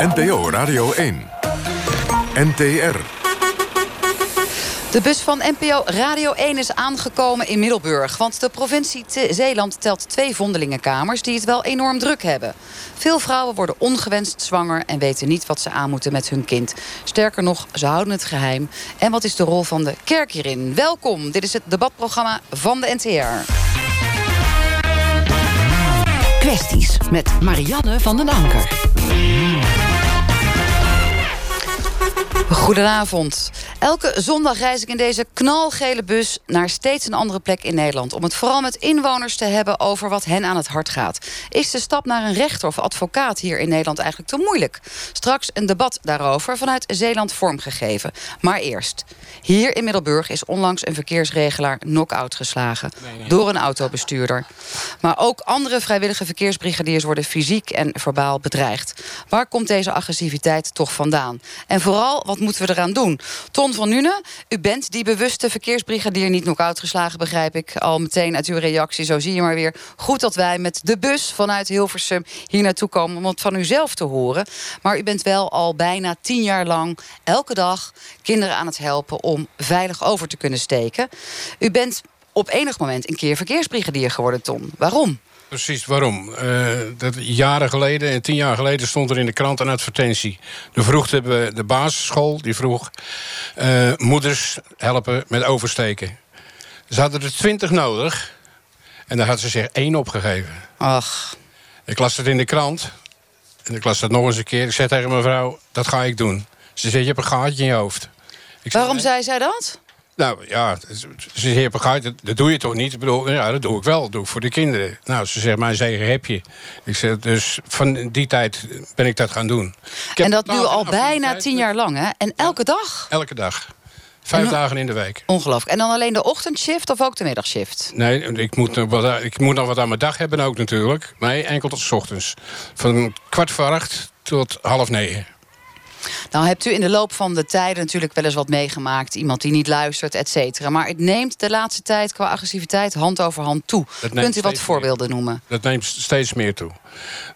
NPO Radio 1. NTR. De bus van NPO Radio 1 is aangekomen in Middelburg. Want de provincie Zeeland telt twee vondelingenkamers... die het wel enorm druk hebben. Veel vrouwen worden ongewenst zwanger... en weten niet wat ze aan moeten met hun kind. Sterker nog, ze houden het geheim. En wat is de rol van de kerk hierin? Welkom, dit is het debatprogramma van de NTR. Kwesties met Marianne van den Anker. Goedenavond. Elke zondag reis ik in deze knalgele bus naar steeds een andere plek in Nederland. Om het vooral met inwoners te hebben over wat hen aan het hart gaat. Is de stap naar een rechter of advocaat hier in Nederland eigenlijk te moeilijk? Straks een debat daarover vanuit Zeeland vormgegeven. Maar eerst. Hier in Middelburg is onlangs een verkeersregelaar knock-out geslagen. Door een autobestuurder. Maar ook andere vrijwillige verkeersbrigadiers worden fysiek en verbaal bedreigd. Waar komt deze agressiviteit toch vandaan? En vooral, wat moeten we eraan doen? Ton van Nune, u bent die bewuste verkeersbrigadier niet knock-out geslagen, begrijp ik. Al meteen uit uw reactie, zo zie je maar weer. Goed dat wij met de bus vanuit Hilversum hier naartoe komen om het van u zelf te horen. Maar u bent wel al bijna tien jaar lang elke dag kinderen aan het helpen om veilig over te kunnen steken. U bent op enig moment een keer verkeersbrigadier geworden, Ton. Waarom? Precies, waarom? Uh, dat jaren geleden, en tien jaar geleden, stond er in de krant een advertentie. De vroeg de, de basisschool, die vroeg uh, moeders helpen met oversteken. Ze hadden er twintig nodig en daar had ze zich één opgegeven. Ach. Ik las het in de krant en ik las het nog eens een keer. Ik zei tegen mijn vrouw, dat ga ik doen. Ze zei, je hebt een gaatje in je hoofd. Ik Waarom zei, zij dat? Nou ja, ze zegt, begrijp, dat doe je toch niet? Ik bedoel, ja, dat doe ik wel. Dat doe ik voor de kinderen. Nou, ze zegt, mijn zegen heb je. Ik zeg, dus van die tijd ben ik dat gaan doen. En dat nu al bijna tien jaar lang, hè? En elke dag? Elke dag. Vijf dagen in de week. Ongelooflijk. En dan alleen de ochtendshift of ook de middagshift? Nee, ik moet, nog wat, ik moet nog wat aan mijn dag hebben ook natuurlijk. Nee, enkel tot s ochtends. Van kwart voor acht tot half negen. Nou hebt u in de loop van de tijden natuurlijk wel eens wat meegemaakt. Iemand die niet luistert, et cetera. Maar het neemt de laatste tijd qua agressiviteit hand over hand toe. Kunt u wat voorbeelden noemen? Dat neemt steeds meer toe.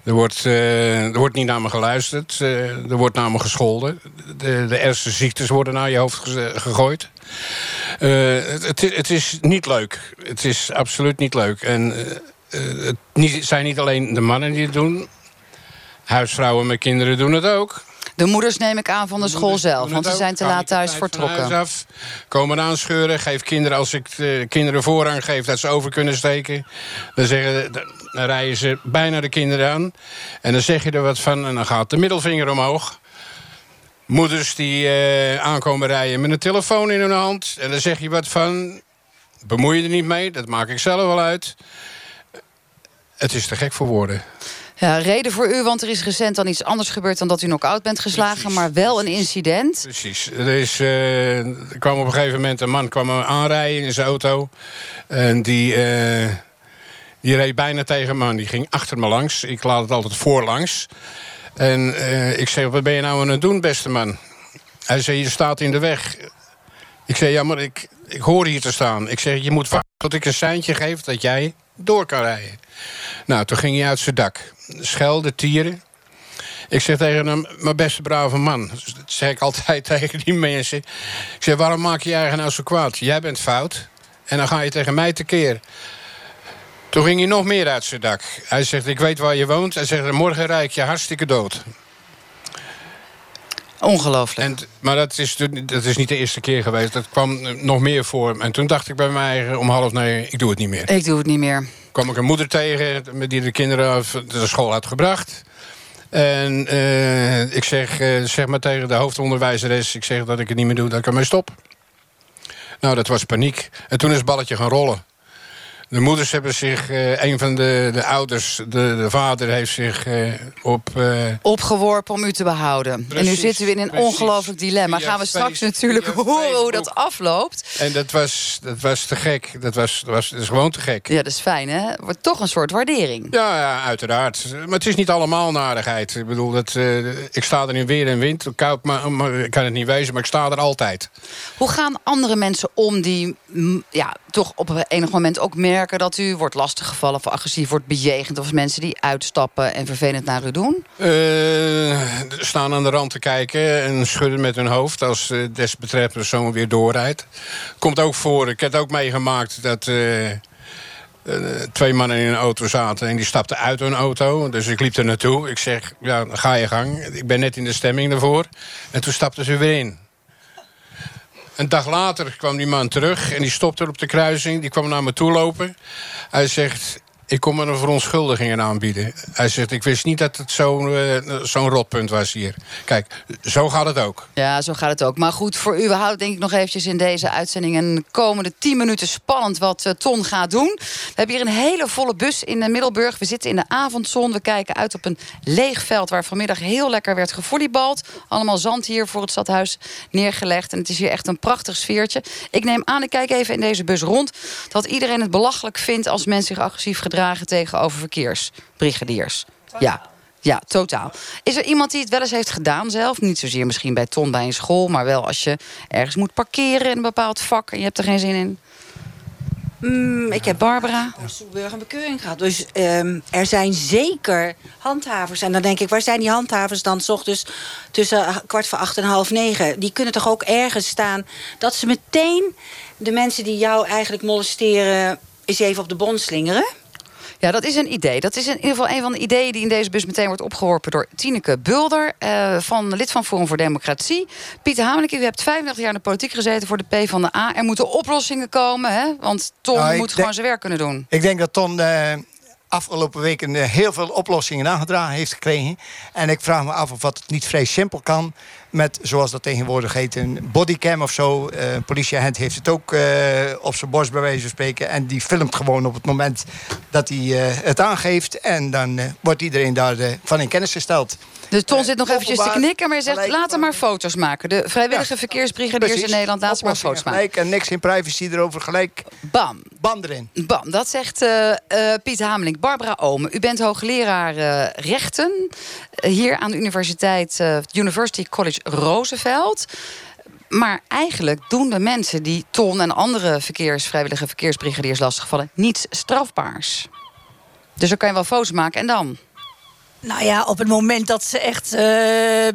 Er wordt, uh, er wordt niet naar me geluisterd. Uh, er wordt naar me gescholden. De, de ergste ziektes worden naar je hoofd gegooid. Uh, het, het, is niet leuk. Het is absoluut niet leuk. En het zijn niet alleen de mannen die het doen. Huisvrouwen met kinderen doen het ook. De moeders neem ik aan van de, school zelf, want ze zijn te laat thuis vertrokken. Af, komen aanscheuren, geef kinderen, als ik de kinderen voorrang geef dat ze over kunnen steken. Dan, zeggen, dan rijden ze bijna de kinderen aan. En dan zeg je er wat van en dan gaat de middelvinger omhoog. Moeders die uh, aankomen rijden met een telefoon in hun hand. En dan zeg je wat van, bemoei je er niet mee, dat maak ik zelf wel uit. Het is te gek voor woorden. Ja, reden voor u, want er is recent dan iets anders gebeurd... dan dat u knock-out bent geslagen, maar wel een incident. Precies. Er, is, uh, er kwam op een gegeven moment een man kwam aanrijden in zijn auto. En die, uh, die reed bijna tegen me aan. Die ging achter me langs. Ik laat het altijd voorlangs. En uh, ik zei, wat ben je nou aan het doen, beste man? Hij zei, je staat in de weg. Ik zei, ja, maar ik, ik hoor hier te staan. Ik zeg, je moet wachten tot ik een seintje geef dat jij door kan rijden. Nou, toen ging hij uit zijn dak. Schelden, tieren. Ik zeg tegen hem, mijn beste brave man. Dat zeg ik altijd tegen die mensen. Ik zeg, waarom maak je je eigen nou zo kwaad? Jij bent fout. En dan ga je tegen mij tekeer. Toen ging hij nog meer uit zijn dak. Hij zegt, ik weet waar je woont. Hij zegt, morgen rijd ik je hartstikke dood. Ongelooflijk. En, maar dat is, dat is niet de eerste keer geweest. Dat kwam nog meer voor. En toen dacht ik bij mij om half nee, ik doe het niet meer. Ik doe het niet meer. kwam ik een moeder tegen die de kinderen de school had gebracht. En uh, ik zeg, zeg maar tegen de hoofdonderwijzeres... ik zeg dat ik het niet meer doe, dat ik ermee stop. Nou, dat was paniek. En toen is het balletje gaan rollen. De moeders hebben zich, uh, een van de, de ouders, de, de vader heeft zich uh, op... Uh... Opgeworpen om u te behouden. en nu zitten we in een ongelooflijk dilemma. Gaan we straks natuurlijk horen hoe dat afloopt. En dat was, dat was te gek. Dat, was, dat, was, dat is gewoon te gek. Ja, dat is fijn, hè? Wordt toch een soort waardering. Ja, ja uiteraard. Maar het is niet allemaal narigheid. Ik bedoel, dat, ik sta er in weer en wind. Koud, maar, maar, ik kan het niet wezen, maar ik sta er altijd. Hoe gaan andere mensen om die ja, toch op een enig moment ook merken dat u wordt lastiggevallen of agressief wordt bejegend... of mensen die uitstappen en vervelend naar u doen? Uh, staan aan de rand te kijken en schudden met hun hoofd... als uh, desbetreffende persoon weer doorrijdt. Komt ook voor, ik heb ook meegemaakt dat... Uh, twee mannen in een auto zaten en die stapten uit hun auto. Dus ik liep er naartoe. Ik zeg, ja, ga je gang. Ik ben net in de stemming ervoor. En toen stapten ze weer in. Een dag later kwam die man terug en die stopte op de kruising. Die kwam naar me toe lopen. Hij zegt, ik kom me een verontschuldigingen aanbieden. Hij zegt, ik wist niet dat het zo'n uh, zo'n rotpunt was hier. Kijk, zo gaat het ook. Ja, zo gaat het ook. Maar goed, voor u, we houden denk ik nog eventjes in deze uitzending... een komende 10 minuten spannend wat uh, Ton gaat doen. We hebben hier een hele volle bus in Middelburg. We zitten in de avondzon. We kijken uit op een leeg veld waar vanmiddag heel lekker werd gevolleybald. Allemaal zand hier voor het stadhuis neergelegd. En het is hier echt een prachtig sfeertje. Ik neem aan, ik kijk even in deze bus rond... dat iedereen het belachelijk vindt als mensen zich agressief gedragen gedragen tegenover verkeersbrigadiers. Ja. Ja, totaal. Is er iemand die het wel eens heeft gedaan zelf? Niet zozeer misschien bij Ton bij een school... maar wel als je ergens moet parkeren in een bepaald vak... en je hebt er geen zin in? Mm, ik heb Barbara Soelburg een bekeuring gehad. Dus um, er zijn zeker handhavers. En dan denk ik, waar zijn die handhavers dan... S ochtends tussen kwart voor acht en half negen? Die kunnen toch ook ergens staan... dat ze meteen de mensen die jou eigenlijk molesteren... eens even op de bon slingeren? Ja, dat is een idee. Dat is in ieder geval een van de ideeën die in deze bus meteen wordt opgeworpen door Tineke Bulder, uh, van lid van Forum voor Democratie. Pieter Hamelink, u hebt 35 jaar in de politiek gezeten voor de P van de A. Er moeten oplossingen komen, hè? want Ton nou, moet gewoon zijn werk kunnen doen. Ik denk dat Ton uh, afgelopen weken uh, heel veel oplossingen aangedragen heeft gekregen. En ik vraag me af of wat het niet vrij simpel kan met, zoals dat tegenwoordig heet, een bodycam of zo. Uh, een politieagent heeft het ook uh, op zijn borst bij wijze van spreken. En die filmt gewoon op het moment dat hij het aangeeft. En dan wordt iedereen daarvan in kennis gesteld. Dus Ton zit nog eventjes te knikken, maar je zegt laten maar foto's maken. De vrijwillige ja, verkeersbrigadiers in Nederland, laten maar foto's maken. Gelijk en niks in privacy erover, gelijk bam. bam erin. Bam, dat zegt Piet Hameling. Barbara Omen, u bent hoogleraar rechten hier aan de universiteit University College Roosevelt. Maar eigenlijk doen de mensen die Ton en andere verkeers, vrijwillige verkeersbrigadiers lastigvallen... niets strafbaars. Dus dan kan je wel foto's maken en dan? Nou ja, op het moment dat ze echt uh,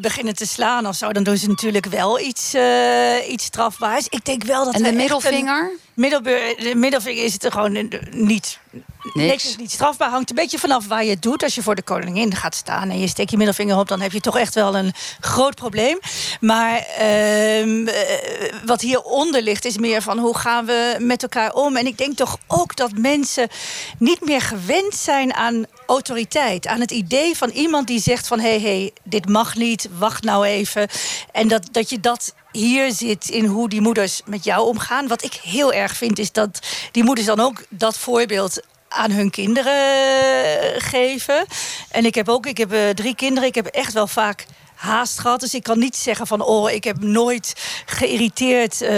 beginnen te slaan of zo, dan doen ze natuurlijk wel iets, uh, iets strafbaars. Ik denk wel dat. En de middelvinger? De middelvinger is het gewoon niet. Niks. is niet strafbaar. Hangt een beetje vanaf waar je het doet. Als je voor de koningin gaat staan en je steekt je middelvinger op, dan heb je toch echt wel een groot probleem. Maar uh, wat hieronder ligt, is meer van hoe gaan we met elkaar om. En ik denk toch ook dat mensen niet meer gewend zijn aan autoriteit. Aan het idee van iemand die zegt van hé, hey, hey, dit mag niet, wacht nou even. En dat, dat je dat hier zit in hoe die moeders met jou omgaan. Wat ik heel erg vind, is dat die moeders dan ook dat voorbeeld aan hun kinderen geven. En ik heb ook, ik heb uh, drie kinderen. Ik heb echt wel vaak haast gehad. Dus ik kan niet zeggen van... oh, ik heb nooit geïrriteerd, uh,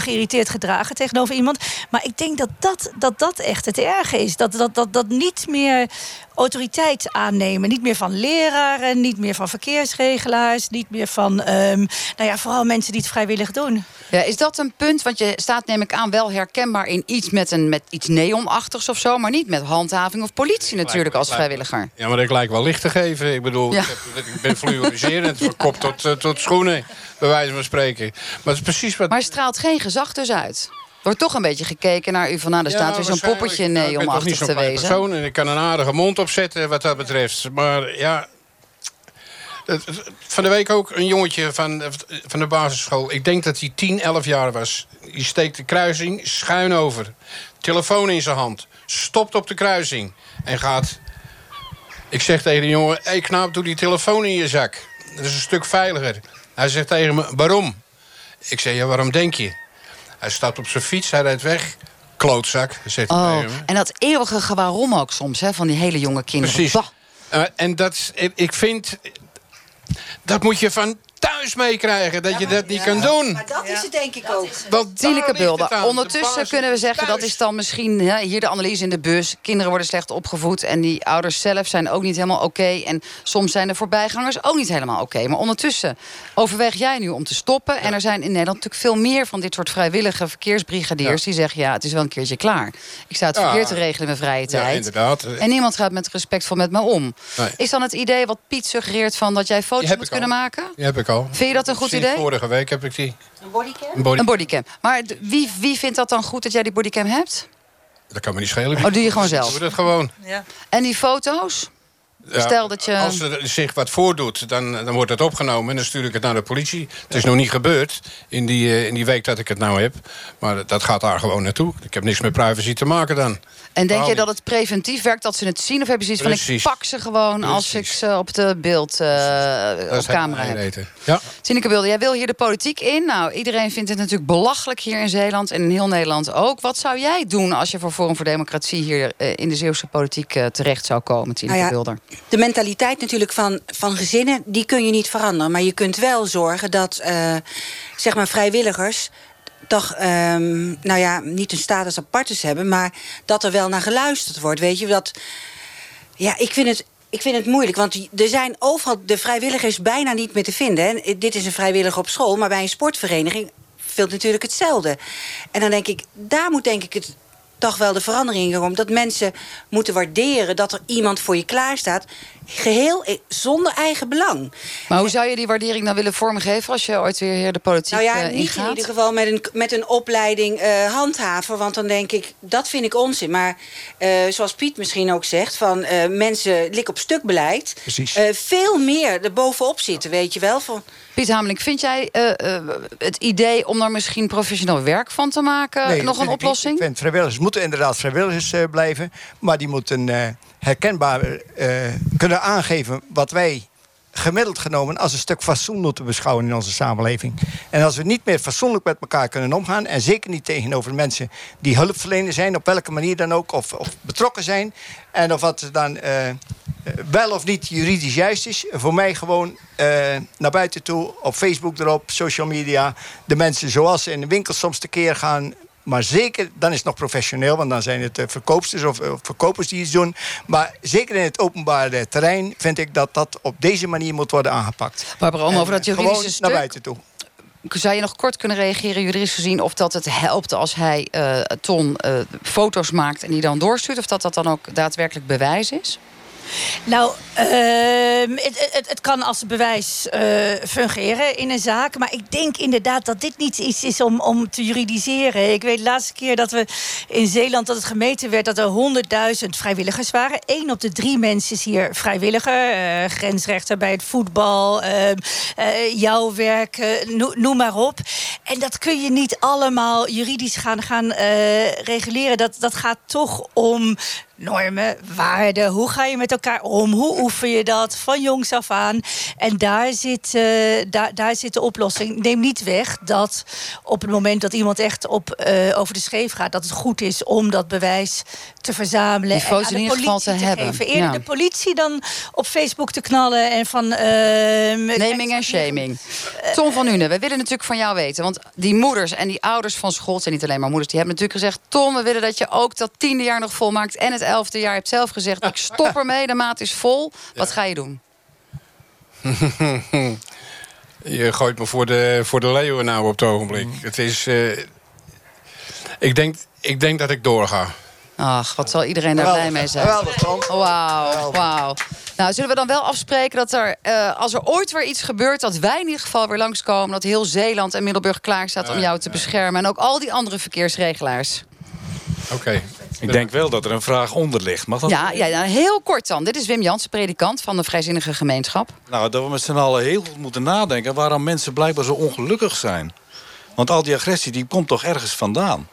geïrriteerd gedragen tegenover iemand. Maar ik denk dat dat, dat, dat echt het erge is. Dat, dat, dat, dat niet meer autoriteit aannemen. Niet meer van leraren, niet meer van verkeersregelaars... niet meer van, um, nou ja, vooral mensen die het vrijwillig doen. Ja, is dat een punt? Want je staat, neem ik aan, wel herkenbaar in iets met, een, met iets neonachtigs of zo... maar niet met handhaving of politie natuurlijk als vrijwilliger. Ja, maar ik lijkt wel licht te geven. Ik bedoel, ja. ik, heb, ik ben fluoriserend van kop tot, uh, tot schoenen, bij wijze van spreken. Maar het is precies wat... Maar straalt geen gezag dus uit? Wordt toch een beetje gekeken naar u van... nou, er staat weer zo'n poppetje neonachtig te wezen. persoon en ik kan een aardige mond opzetten wat dat betreft. Maar ja, van de week ook een jongetje van, van de basisschool. Ik denk dat hij 10, 11 jaar was. Die steekt de kruising schuin over. Telefoon in zijn hand. Stopt op de kruising. En gaat... Ik zeg tegen de jongen... Hé hey, knaap, doe die telefoon in je zak. Dat is een stuk veiliger. Hij zegt tegen me, waarom? Ik zeg, ja, waarom denk je? Hij stapt op zijn fiets, hij rijdt weg klootzak. Zegt oh, en dat eeuwige waarom ook soms, hè, van die hele jonge kinderen. Precies. Uh, en dat, ik vind, dat moet je van thuis meekrijgen dat je dat niet kan doen. Maar dat is het denk ik ook. Want aan. De Ondertussen kunnen we zeggen dat is dan misschien hè, hier de analyse in de bus. Kinderen worden slecht opgevoed en die ouders zelf zijn ook niet helemaal oké. En soms zijn de voorbijgangers ook niet helemaal oké. Maar ondertussen overweeg jij nu om te stoppen. En er zijn in Nederland natuurlijk veel meer van dit soort vrijwillige verkeersbrigadiers die zeggen ja, het is wel een keertje klaar. Ik sta het Ja. verkeer te regelen in mijn vrije Ja, tijd. inderdaad. En niemand gaat met respectvol met me om. Nee. Is dan het idee wat Piet suggereert van dat jij foto's moet al. kunnen maken? Die heb ik al. Vind je dat een goed Sinds idee? vorige week heb ik die. Een bodycam? Een body... Een bodycam. Maar wie, wie vindt dat dan goed dat jij die bodycam hebt? Dat kan me niet schelen. Oh, doe je gewoon zelf? Doe dat gewoon. En die foto's? Ja, Stel dat je- Als er zich wat voordoet, dan, dan wordt het opgenomen... en dan stuur ik het naar de politie. Het is nog niet gebeurd in die, eh, in die week dat ik het nou heb. Maar dat gaat daar gewoon naartoe. Ik heb niks met privacy te maken dan. En denk je dat het preventief werkt, dat ze het zien? Of heb je zoiets van, ik Precies. pak ze gewoon als ik Precies. ze op de beeld, eh, Dat op camera heb? weten. Ja. Wilde, jij wil hier de politiek in. Nou, iedereen vindt het natuurlijk belachelijk hier in Zeeland en in heel Nederland ook. Wat zou jij doen als je voor Forum voor Democratie hier eh, in de Zeeuwse politiek eh, terecht zou komen, Tineke Nou ja, Wilder? De mentaliteit natuurlijk van, van gezinnen, die kun je niet veranderen. Maar je kunt wel zorgen dat, eh, zeg maar, vrijwilligers toch, ehm, nou ja, niet een status apartus hebben... maar dat er wel naar geluisterd wordt, weet je. Dat, ja, ik vind het... Ik vind het moeilijk, want er zijn overal de vrijwilligers bijna niet meer te vinden. hè. Dit is een vrijwilliger op school, maar bij een sportvereniging veel natuurlijk hetzelfde. En dan denk ik, daar moet denk ik het toch wel de verandering in komen. Dat mensen moeten waarderen dat er iemand voor je klaarstaat. Geheel i- zonder eigen belang. Maar hoe zou je die waardering dan willen vormgeven als je ooit weer de politiek Nou ja, eh, niet in ieder geval met een, met een opleiding eh, handhaven. Want dan denk ik, dat vind ik onzin. Maar eh, zoals Piet misschien ook zegt... van eh, mensen lik op stuk beleid. Precies. eh, veel meer er bovenop zitten, weet je wel. Van, Piet Hameling, vind jij eh, eh, het idee om daar misschien professioneel werk van te maken Nee, nog een oplossing? Ik vind vrijwilligers moeten inderdaad vrijwilligers eh, blijven. Maar die moeten eh, herkenbaar eh, kunnen aangeven wat wij gemiddeld genomen als een stuk fatsoen moeten beschouwen in onze samenleving. En als we niet meer fatsoenlijk met elkaar kunnen omgaan, en zeker niet tegenover mensen die hulpverlener zijn, op welke manier dan ook, of, of betrokken zijn, en of wat dan eh, wel of niet juridisch juist is, voor mij gewoon eh, naar buiten toe, op Facebook erop, social media, de mensen zoals ze in de winkel soms tekeer gaan. Maar zeker, dan is het nog professioneel, want dan zijn het eh, verkoopsters of, of verkopers die iets doen. Maar zeker in het openbare terrein vind ik dat dat op deze manier moet worden aangepakt. Barbara, om over dat eh, juridische gewoon stuk... naar buiten toe. Zou je nog kort kunnen reageren, juridisch gezien... of dat het helpt als hij, eh, Ton, eh, foto's maakt en die dan doorstuurt... of dat dat dan ook daadwerkelijk bewijs is? Nou, ehm, het, het, het kan als bewijs eh, fungeren in een zaak. Maar ik denk inderdaad dat dit niet iets is om, om te juridiseren. Ik weet de laatste keer dat we in Zeeland dat het gemeten werd... dat er 100.000 vrijwilligers waren. Eén op de drie mensen is hier vrijwilliger. eh, grensrechter bij het voetbal, ehm, eh, jouw werk, no- noem maar op. En dat kun je niet allemaal juridisch gaan, gaan reguleren. Dat, dat gaat toch om normen, waarden. Hoe ga je met elkaar om? Hoe oefen je dat van jongs af aan? En daar zit, eh, daar, daar zit de oplossing. Neem niet weg dat op het moment dat iemand echt op, eh, over de scheef gaat... dat het goed is om dat bewijs te verzamelen. Die foto's en aan in ieder de geval politie te hebben. Geven. Eerder Ja. de politie dan op Facebook te knallen en van... ehm, Naming en shaming. Tom van Nuenen, we willen natuurlijk van jou weten. Want die moeders en die ouders van school... zijn niet alleen maar moeders, die hebben natuurlijk gezegd... Tom, we willen dat je ook dat tiende jaar nog volmaakt... en het elfde jaar hebt zelf gezegd... ik stop ermee, de maat is vol. Wat ga je doen? Je gooit me voor de, voor de leeuwen nou op het ogenblik. Het is... eh, ik, denk, ik denk dat ik doorga. Ach, wat zal iedereen daar blij mee zijn. Geweldig, Tom. Wauw, wauw. Nou, zullen we dan wel afspreken dat er, eh, als er ooit weer iets gebeurt... dat wij in ieder geval weer langskomen... dat heel Zeeland en Middelburg klaar staat om jou te beschermen... en ook al die andere verkeersregelaars. Oké. Ik denk wel dat er een vraag onder ligt. Mag dat? Ja, ja, nou, heel kort dan. Dit is Wim Jansen, predikant van de Vrijzinnige Gemeenschap. Nou, dat we met z'n allen heel goed moeten nadenken... waarom mensen blijkbaar zo ongelukkig zijn. Want al die agressie die komt toch ergens vandaan?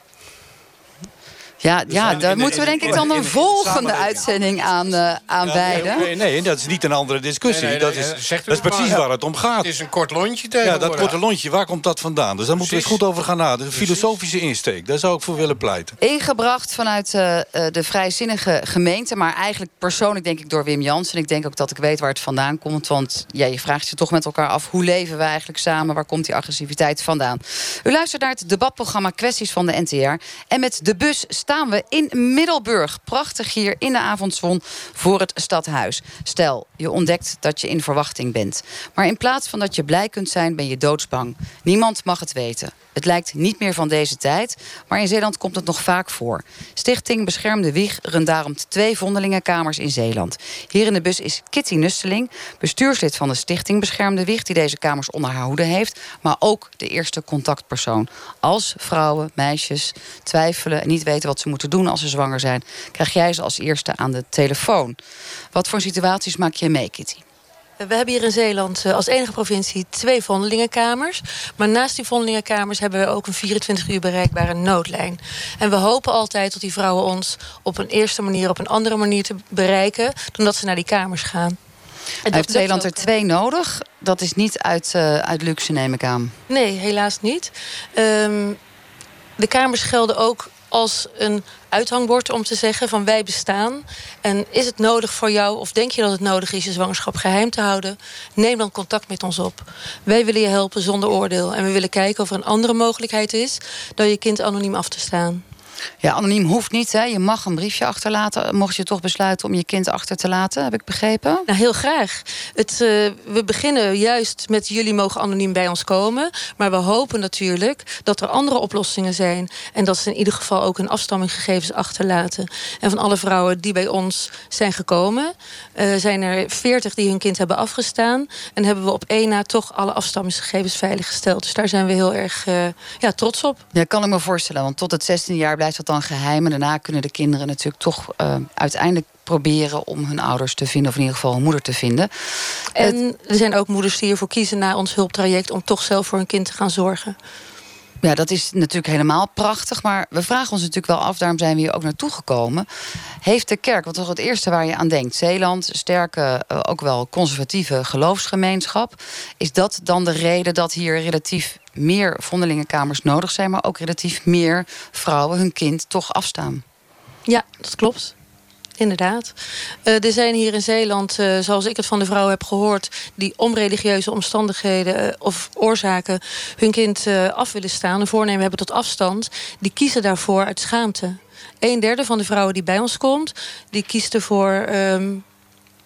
Ja, ja daar moeten we denk ik dan een volgende uitzending aan, uh, aan ja, wijden. Nee, nee, dat is niet een andere discussie. dat is, dat is precies waar het om gaat. Het is een kort lontje Ja, dat korte lontje, waar komt dat vandaan? Dus daar moeten we eens goed over gaan nadenken. Een filosofische insteek, daar zou ik voor willen pleiten. Ingebracht vanuit uh, de vrijzinnige gemeente... maar eigenlijk persoonlijk denk ik door Wim Jansen. Ik denk ook dat ik weet waar het vandaan komt. Want ja, je vraagt je toch met elkaar af... hoe leven we eigenlijk samen? Waar komt die agressiviteit vandaan? U luistert naar het debatprogramma Kwesties van de NTR. En met de bus staan we in Middelburg. Prachtig hier in de avondzon voor het stadhuis. Stel, je ontdekt dat je in verwachting bent. Maar in plaats van dat je blij kunt zijn, ben je doodsbang. Niemand mag het weten. Het lijkt niet meer van deze tijd, maar in Zeeland komt het nog vaak voor. Stichting Beschermde Wieg runt daarom twee vondelingenkamers in Zeeland. Hier in de bus is Kitty Nusteling, bestuurslid van de Stichting Beschermde Wieg... die deze kamers onder haar hoede heeft, maar ook de eerste contactpersoon. Als vrouwen, meisjes twijfelen en niet weten wat ze moeten doen als ze zwanger zijn... krijg jij ze als eerste aan de telefoon. Wat voor situaties maak je mee, Kitty? We hebben hier in Zeeland eh, als enige provincie twee vondelingenkamers. Maar naast die vondelingenkamers hebben we ook een 24 uur bereikbare noodlijn. En we hopen altijd dat die vrouwen ons op een eerste manier, op een andere manier te bereiken... dan dat ze naar die kamers gaan. En heeft Zeeland er twee nodig? Dat is niet uit, uh, uit luxe, neem ik aan. Nee, helaas niet. Um, de kamers gelden ook als een uithangbord om te zeggen van wij bestaan. En is het nodig voor jou of denk je dat het nodig is je zwangerschap geheim te houden? Neem dan contact met ons op. Wij willen je helpen zonder oordeel. En we willen kijken of er een andere mogelijkheid is dan je kind anoniem af te staan. Ja, anoniem hoeft niet. Hè. Je mag een briefje achterlaten. Mocht je toch besluiten om je kind achter te laten, heb ik begrepen? Nou, heel graag. Het, uh, we beginnen juist met jullie mogen anoniem bij ons komen. Maar we hopen natuurlijk dat er andere oplossingen zijn. En dat ze in ieder geval ook hun afstamminggegevens achterlaten. En van alle vrouwen die bij ons zijn gekomen, uh, zijn er veertig die hun kind hebben afgestaan. En hebben we op één na toch alle afstammingsgegevens veiliggesteld. Dus daar zijn we heel erg uh, ja, trots op. Ja, kan ik me voorstellen. Want tot het 16 jaar blijft dat dan geheim. En daarna kunnen de kinderen natuurlijk toch uh, uiteindelijk proberen om hun ouders te vinden, of in ieder geval hun moeder te vinden. En er zijn ook moeders die ervoor kiezen na ons hulptraject om toch zelf voor hun kind te gaan zorgen. Ja, dat is natuurlijk helemaal prachtig. Maar we vragen ons natuurlijk wel af, daarom zijn we hier ook naartoe gekomen. Heeft de kerk, wat toch het eerste waar je aan denkt... Zeeland, sterke, eh, ook wel conservatieve geloofsgemeenschap... is dat dan de reden dat hier relatief meer vondelingenkamers nodig zijn... maar ook relatief meer vrouwen hun kind toch afstaan? Ja, dat klopt inderdaad. Uh, er zijn hier in Zeeland, uh, zoals ik het van de vrouw heb gehoord... die om religieuze omstandigheden uh, of oorzaken hun kind af willen staan... een voornemen hebben tot afstand, die kiezen daarvoor uit schaamte. Een derde van de vrouwen die bij ons komt... die kiest ervoor um,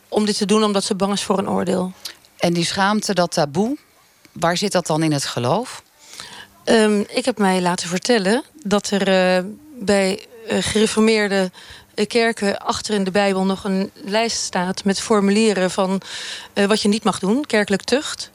om dit te doen omdat ze bang is voor een oordeel. En die schaamte, dat taboe, waar zit dat dan in het geloof? Um, ik heb mij laten vertellen dat er bij gereformeerde kerken achter in de Bijbel nog een lijst staat met formulieren van wat je niet mag doen, kerkelijk tucht.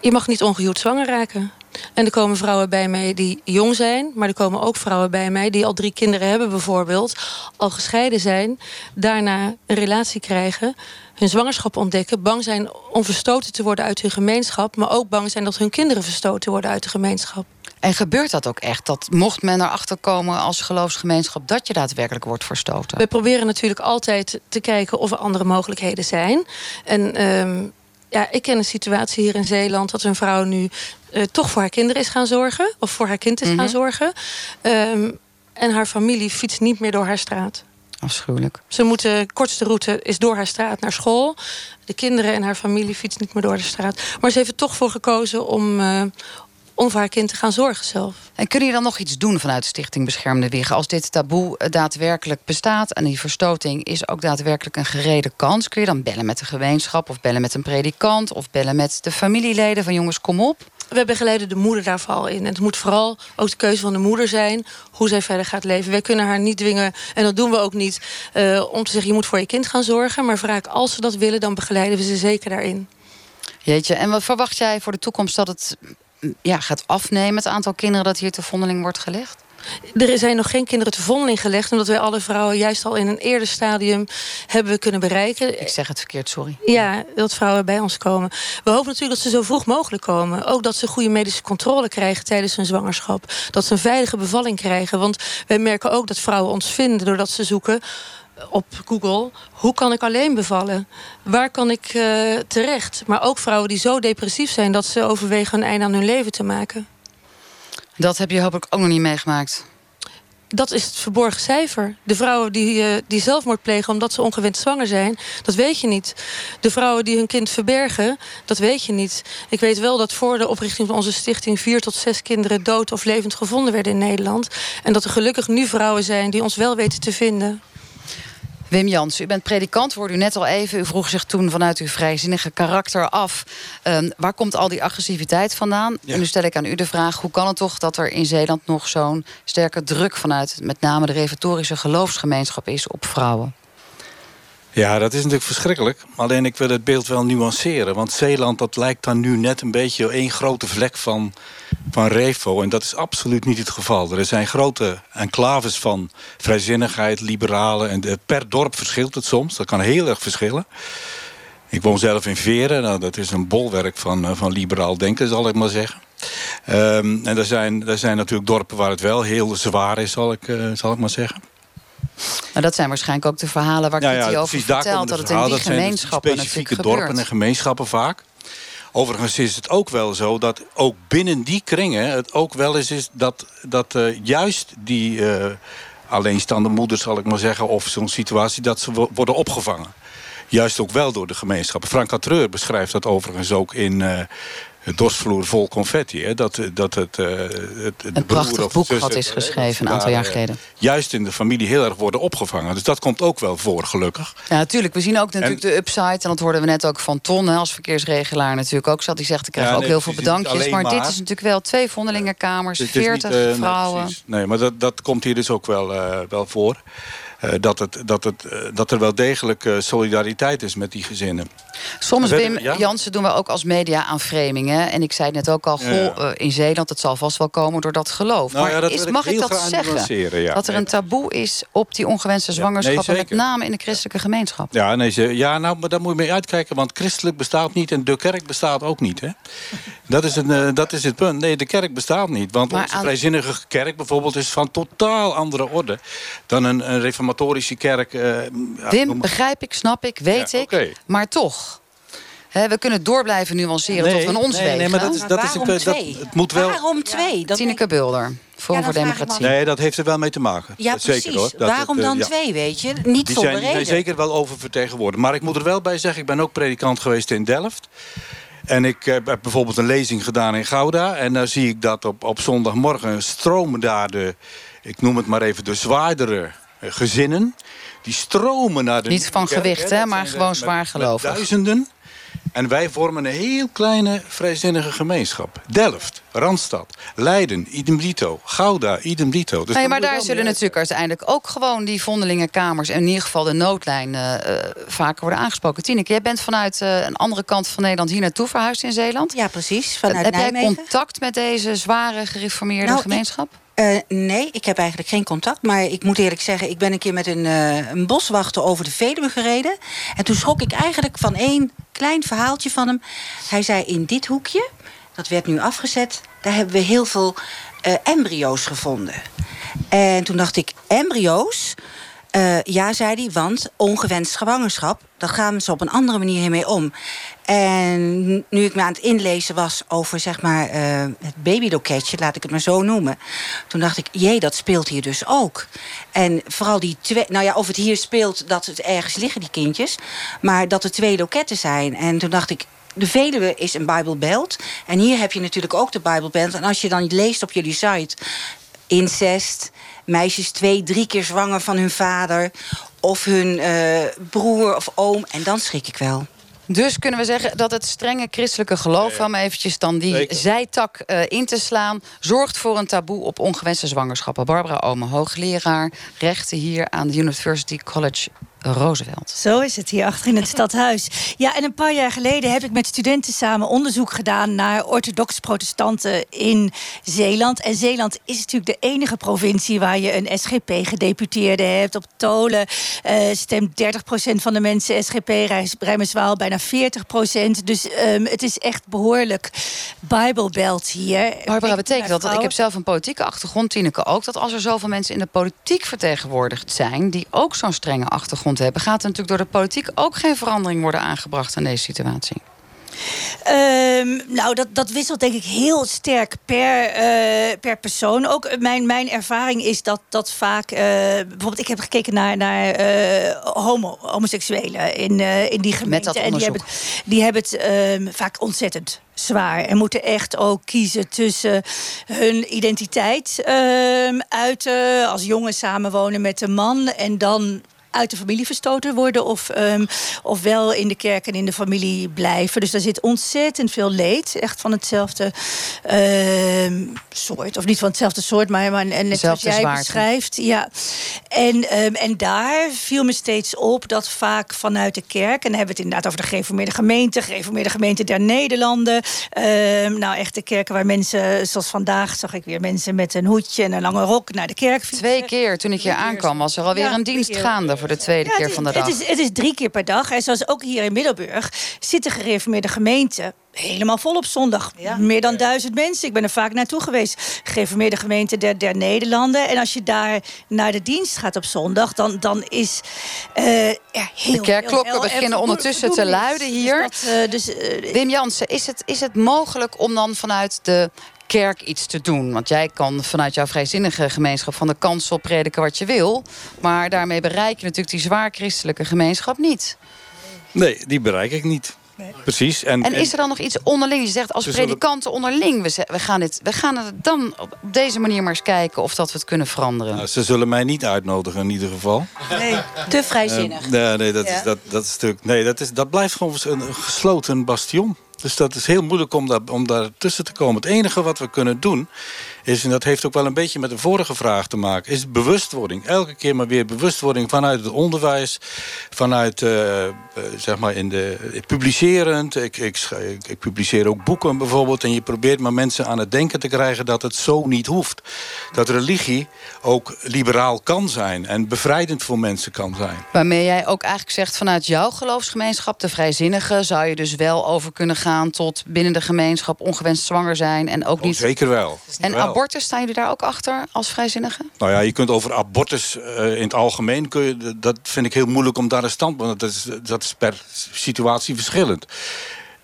Je mag niet ongehuwd zwanger raken. En er komen vrouwen bij mij die jong zijn, maar er komen ook vrouwen bij mij die al drie kinderen hebben, bijvoorbeeld, al gescheiden zijn, daarna een relatie krijgen, hun zwangerschap ontdekken, bang zijn om verstoten te worden uit hun gemeenschap, maar ook bang zijn dat hun kinderen verstoten worden uit de gemeenschap. En gebeurt dat ook echt? Dat mocht men erachter komen als geloofsgemeenschap dat je daadwerkelijk wordt verstoten? We proberen natuurlijk altijd te kijken of er andere mogelijkheden zijn. En um, ja, ik ken een situatie hier in Zeeland dat een vrouw nu uh, toch voor haar kinderen is gaan zorgen, of voor haar kind is mm -hmm. gaan mhm. zorgen. Um, en haar familie fietst niet meer door haar straat. Afschuwelijk. Ze moeten, de kortste route is door haar straat naar school. De kinderen en haar familie fietsen niet meer door de straat. Maar ze heeft er toch voor gekozen om, uh, om voor haar kind te gaan zorgen zelf. En kun je dan nog iets doen vanuit de Stichting Beschermde Wiggen... als dit taboe eh, daadwerkelijk bestaat en die verstoting is ook daadwerkelijk een gerede kans? Kun je dan bellen met de gemeenschap of bellen met een predikant... of bellen met de familieleden van jongens, kom op? We begeleiden de moeder daar vooral in. En het moet vooral ook de keuze van de moeder zijn... hoe zij verder gaat leven. Wij kunnen haar niet dwingen, en dat doen we ook niet... Uh, om te zeggen, je moet voor je kind gaan zorgen. Maar vaak als ze dat willen, dan begeleiden we ze zeker daarin. Jeetje, en wat verwacht jij voor de toekomst dat het ja, gaat afnemen... het aantal kinderen dat hier te vondeling wordt gelegd? Er zijn nog geen kinderen te vondeling gelegd... omdat wij alle vrouwen juist al in een eerder stadium hebben kunnen bereiken. Ik zeg het verkeerd, sorry. Ja, dat vrouwen bij ons komen. We hopen natuurlijk dat ze zo vroeg mogelijk komen. Ook dat ze goede medische controle krijgen tijdens hun zwangerschap. Dat ze een veilige bevalling krijgen. Want wij merken ook dat vrouwen ons vinden doordat ze zoeken op Google. Hoe kan ik alleen bevallen? Waar kan ik uh, terecht? Maar ook vrouwen die zo depressief zijn dat ze overwegen een einde aan hun leven te maken. Dat heb je hopelijk ook nog niet meegemaakt. Dat is het verborgen cijfer. De vrouwen die, uh, die zelfmoord plegen omdat ze ongewenst zwanger zijn, dat weet je niet. De vrouwen die hun kind verbergen, dat weet je niet. Ik weet wel dat voor de oprichting van onze stichting vier tot zes kinderen dood of levend gevonden werden in Nederland. En dat er gelukkig nu vrouwen zijn die ons wel weten te vinden. Wim Jans, u bent predikant, hoorde u net al even. U vroeg zich toen vanuit uw vrijzinnige karakter af... Um, waar komt al die agressiviteit vandaan? En nu stel ik aan u de vraag... hoe kan het toch dat er in Zeeland nog zo'n sterke druk... vanuit met name de reformatorische geloofsgemeenschap is op vrouwen? Ja, dat is natuurlijk verschrikkelijk. Alleen ik wil het beeld wel nuanceren. Want Zeeland, dat lijkt dan nu net een beetje één grote vlek van, van revo. En dat is absoluut niet het geval. Er zijn grote enclaves van vrijzinnigheid, liberalen. En per dorp verschilt het soms. Dat kan heel erg verschillen. Ik woon zelf in Veren. Nou, dat is een bolwerk van, eh, van liberaal denken, zal ik maar zeggen. Um, en er zijn, er zijn natuurlijk dorpen waar het wel heel zwaar is, zal ik, uh, zal ik maar zeggen. Maar dat zijn waarschijnlijk ook de verhalen waar ja, Kitty over vertelt... dat het in die gemeenschappen specifieke dorpen en gemeenschappen vaak. Overigens is het ook wel zo dat ook binnen die kringen... het ook wel eens is dat, dat uh, juist die uh, alleenstaande moeders, zal ik maar zeggen... of zo'n situatie, dat ze worden opgevangen. Juist ook wel door de gemeenschappen. Frank Catreur beschrijft dat overigens ook in... Uh, dorsvloer vol confetti. Hè? Dat, dat het, uh, het, een prachtig boek wat is geschreven een aantal jaar geleden. Juist in de familie heel erg worden opgevangen. Dus dat komt ook wel voor, gelukkig. Ja, natuurlijk. We zien ook natuurlijk de upside. En dat hoorden we net ook van Ton als verkeersregelaar natuurlijk ook. Zat die zegt, ik krijg ook heel veel bedankjes. Maar, dit is natuurlijk wel twee vondelingenkamers, veertig uh, vrouwen. Nee, nee, maar dat, dat komt hier dus ook wel, uh, wel voor. Uh, dat, het, dat, het, uh, dat er wel degelijk uh, solidariteit is met die gezinnen. Soms, Wim ja? Jansen, doen we ook als media aan framingen. En ik zei net ook al, goh, ja, in Zeeland... het zal vast wel komen door dat geloof. Nou, maar is, mag ik dat zeggen? Dat er een taboe is op die ongewenste zwangerschappen... Nee, met name in de christelijke gemeenschap. Ja, nee, ze, ja nou, maar daar moet je mee uitkijken. Want christelijk bestaat niet en de kerk bestaat ook niet. Hè? Dat, is een, dat is het punt. Nee, de kerk bestaat niet. Want maar onze aan... vrijzinnige kerk bijvoorbeeld... is van totaal andere orde dan een, een reformatorische kerk. Uh, Wim, begrijp ik, snap ik, weet ik. Okay. Maar toch... He, we kunnen door blijven nuanceren nee, tot we ons nee, maar dat is, dat is een, dat, het moet wel... Waarom twee? Dat Tineke Bulder, Forum ja, voor Democratie. Nee, dat heeft er wel mee te maken. Ja, dat precies. Zeker, hoor. Dat Waarom het, dan ja. twee, weet je? Niet die zonder zijn. Die zijn zeker wel oververtegenwoordigd. Maar ik moet er wel bij zeggen, ik ben ook predikant geweest in Delft. En ik heb bijvoorbeeld een lezing gedaan in Gouda. En daar zie ik dat op, op zondagmorgen stromen daar de... ik noem het maar even de zwaardere gezinnen... die stromen naar de... Niet van kerk, gewicht, hè, maar gewoon zwaar gelovig. duizenden... En wij vormen een heel kleine vrijzinnige gemeenschap. Delft, Randstad, Leiden, idem dito. Gouda, idem dito. Dus nee, maar daar zullen natuurlijk uiteindelijk ook gewoon die vondelingenkamers... en in ieder geval de noodlijn uh, vaker worden aangesproken. Tineke, jij bent vanuit uh, een andere kant van Nederland hier naartoe verhuisd in Zeeland. Ja, precies. Vanuit Heb Nijmegen. jij contact met deze zware gereformeerde nou, gemeenschap? Ik... Uh, nee, ik heb eigenlijk geen contact. Maar ik moet eerlijk zeggen, ik ben een keer met een, uh, een boswachter over de Veluwe gereden. En toen schrok ik eigenlijk van één klein verhaaltje van hem. Hij zei, in dit hoekje, dat werd nu afgezet... daar hebben we heel veel uh, embryo's gevonden. En toen dacht ik, embryo's? Ja, zei hij, want ongewenst zwangerschap... daar gaan ze op een andere manier hiermee om. En nu ik me aan het inlezen was over zeg maar, uh, het babyloketje, laat ik het maar zo noemen. Toen dacht ik, jee, dat speelt hier dus ook. En vooral die twee, nou ja, of het hier speelt dat het ergens liggen, die kindjes. Maar dat er twee loketten zijn. En toen dacht ik, de Veluwe is een Bijbelbelt. En hier heb je natuurlijk ook de Bijbelbelt. En als je dan leest op jullie site, incest, meisjes twee, drie keer zwanger van hun vader. Of hun uh, broer of oom. En dan schrik ik wel. Dus kunnen we zeggen dat het strenge christelijke geloof... Ja, ja. om eventjes dan die Zeker. zijtak uh, in te slaan... zorgt voor een taboe op ongewenste zwangerschappen. Barbara Omen, hoogleraar rechten hier aan de University College Roosevelt. Zo is het hier achter in het stadhuis. Ja, en een paar jaar geleden heb ik met studenten samen onderzoek gedaan naar orthodox-protestanten in Zeeland. En Zeeland is natuurlijk de enige provincie waar je een SGP-gedeputeerde hebt. Op Tolen uh, stemt 30% van de mensen SGP, Rijmerswaal bijna 40%. Dus um, het is echt behoorlijk Bijbelbelt hier. Barbara, betekent dat, dat ik heb zelf een politieke achtergrond, Tineke ook, dat als er zoveel mensen in de politiek vertegenwoordigd zijn die ook zo'n strenge achtergrond hebben, gaat er natuurlijk door de politiek ook geen verandering worden aangebracht aan deze situatie. Um, nou, dat, dat wisselt denk ik heel sterk per, uh, per persoon. Ook mijn, mijn ervaring is dat, dat vaak... Uh, bijvoorbeeld, ik heb gekeken naar, naar uh, homo, homoseksuelen in, in die gemeente. Met dat en die hebben, die hebben het um, vaak ontzettend zwaar. En moeten echt ook kiezen tussen hun identiteit um, uiten... als jongen samenwonen met een man... en dan uit de familie verstoten worden of, um, of wel in de kerk en in de familie blijven. Dus daar zit ontzettend veel leed, echt van hetzelfde uh, soort. Of niet van hetzelfde soort, maar, maar net zoals jij zwaarte. beschrijft. Ja. En, um, en daar viel me steeds op dat vaak vanuit de kerk, en dan hebben we het inderdaad over de gereformeerde gemeente, gereformeerde gemeente der Nederlanden. nou, echt de kerken waar mensen, zoals vandaag zag ik weer mensen met een hoedje en een lange rok naar de kerk fietsen. Twee keer toen ik hier aankwam, was er alweer ja, een dienst gaande voor de tweede keer van de dag. Het is, het is drie keer per dag. En zoals ook hier in Middelburg zit de gereformeerde gemeente helemaal vol op zondag. Meer dan duizend mensen. Ik ben er vaak naartoe geweest. Gereformeerde gemeente der, der Nederlanden. En als je daar naar de dienst gaat op zondag, dan, dan is uh, er heel De kerkklokken beginnen ondertussen te luiden hier. Dus, dat, uh, dus, uh, Wim Jansen, is het, is het mogelijk om dan vanuit de kerk iets te doen. Want jij kan vanuit jouw vrijzinnige gemeenschap van de kansel prediken wat je wil. Maar daarmee bereik je natuurlijk die zwaar christelijke gemeenschap niet. Nee, die bereik ik niet. Nee. Precies. En, en, is er dan nog iets onderling? Je zegt als predikanten onderling, we, we, gaan dit, we gaan het dan op deze manier maar eens kijken of dat we het kunnen veranderen. Nou, ze zullen mij niet uitnodigen in ieder geval. Nee, te vrijzinnig. Uh, nee, nee, dat, is, dat, dat, is natuurlijk, nee dat, is, dat blijft gewoon een gesloten bastion. Dus dat is heel moeilijk om, daar, om daar tussen te komen. Het enige wat we kunnen doen is, en dat heeft ook wel een beetje met de vorige vraag te maken, is bewustwording. Elke keer maar weer bewustwording vanuit het onderwijs, vanuit, uh, zeg maar, in de, publicerend. Ik, ik, ik, publiceer ook boeken bijvoorbeeld. En je probeert maar mensen aan het denken te krijgen dat het zo niet hoeft. Dat religie ook liberaal kan zijn en bevrijdend voor mensen kan zijn. Waarmee jij ook eigenlijk zegt, vanuit jouw geloofsgemeenschap, de vrijzinnige, zou je dus wel over kunnen gaan tot binnen de gemeenschap ongewenst zwanger zijn en ook oh, niet. Zeker wel. En wel abortus, staan jullie daar ook achter als vrijzinnige? Nou ja, je kunt over abortus uh, in het algemeen... Kun je, dat vind ik heel moeilijk om daar een standpunt... Dat is, dat is per situatie verschillend.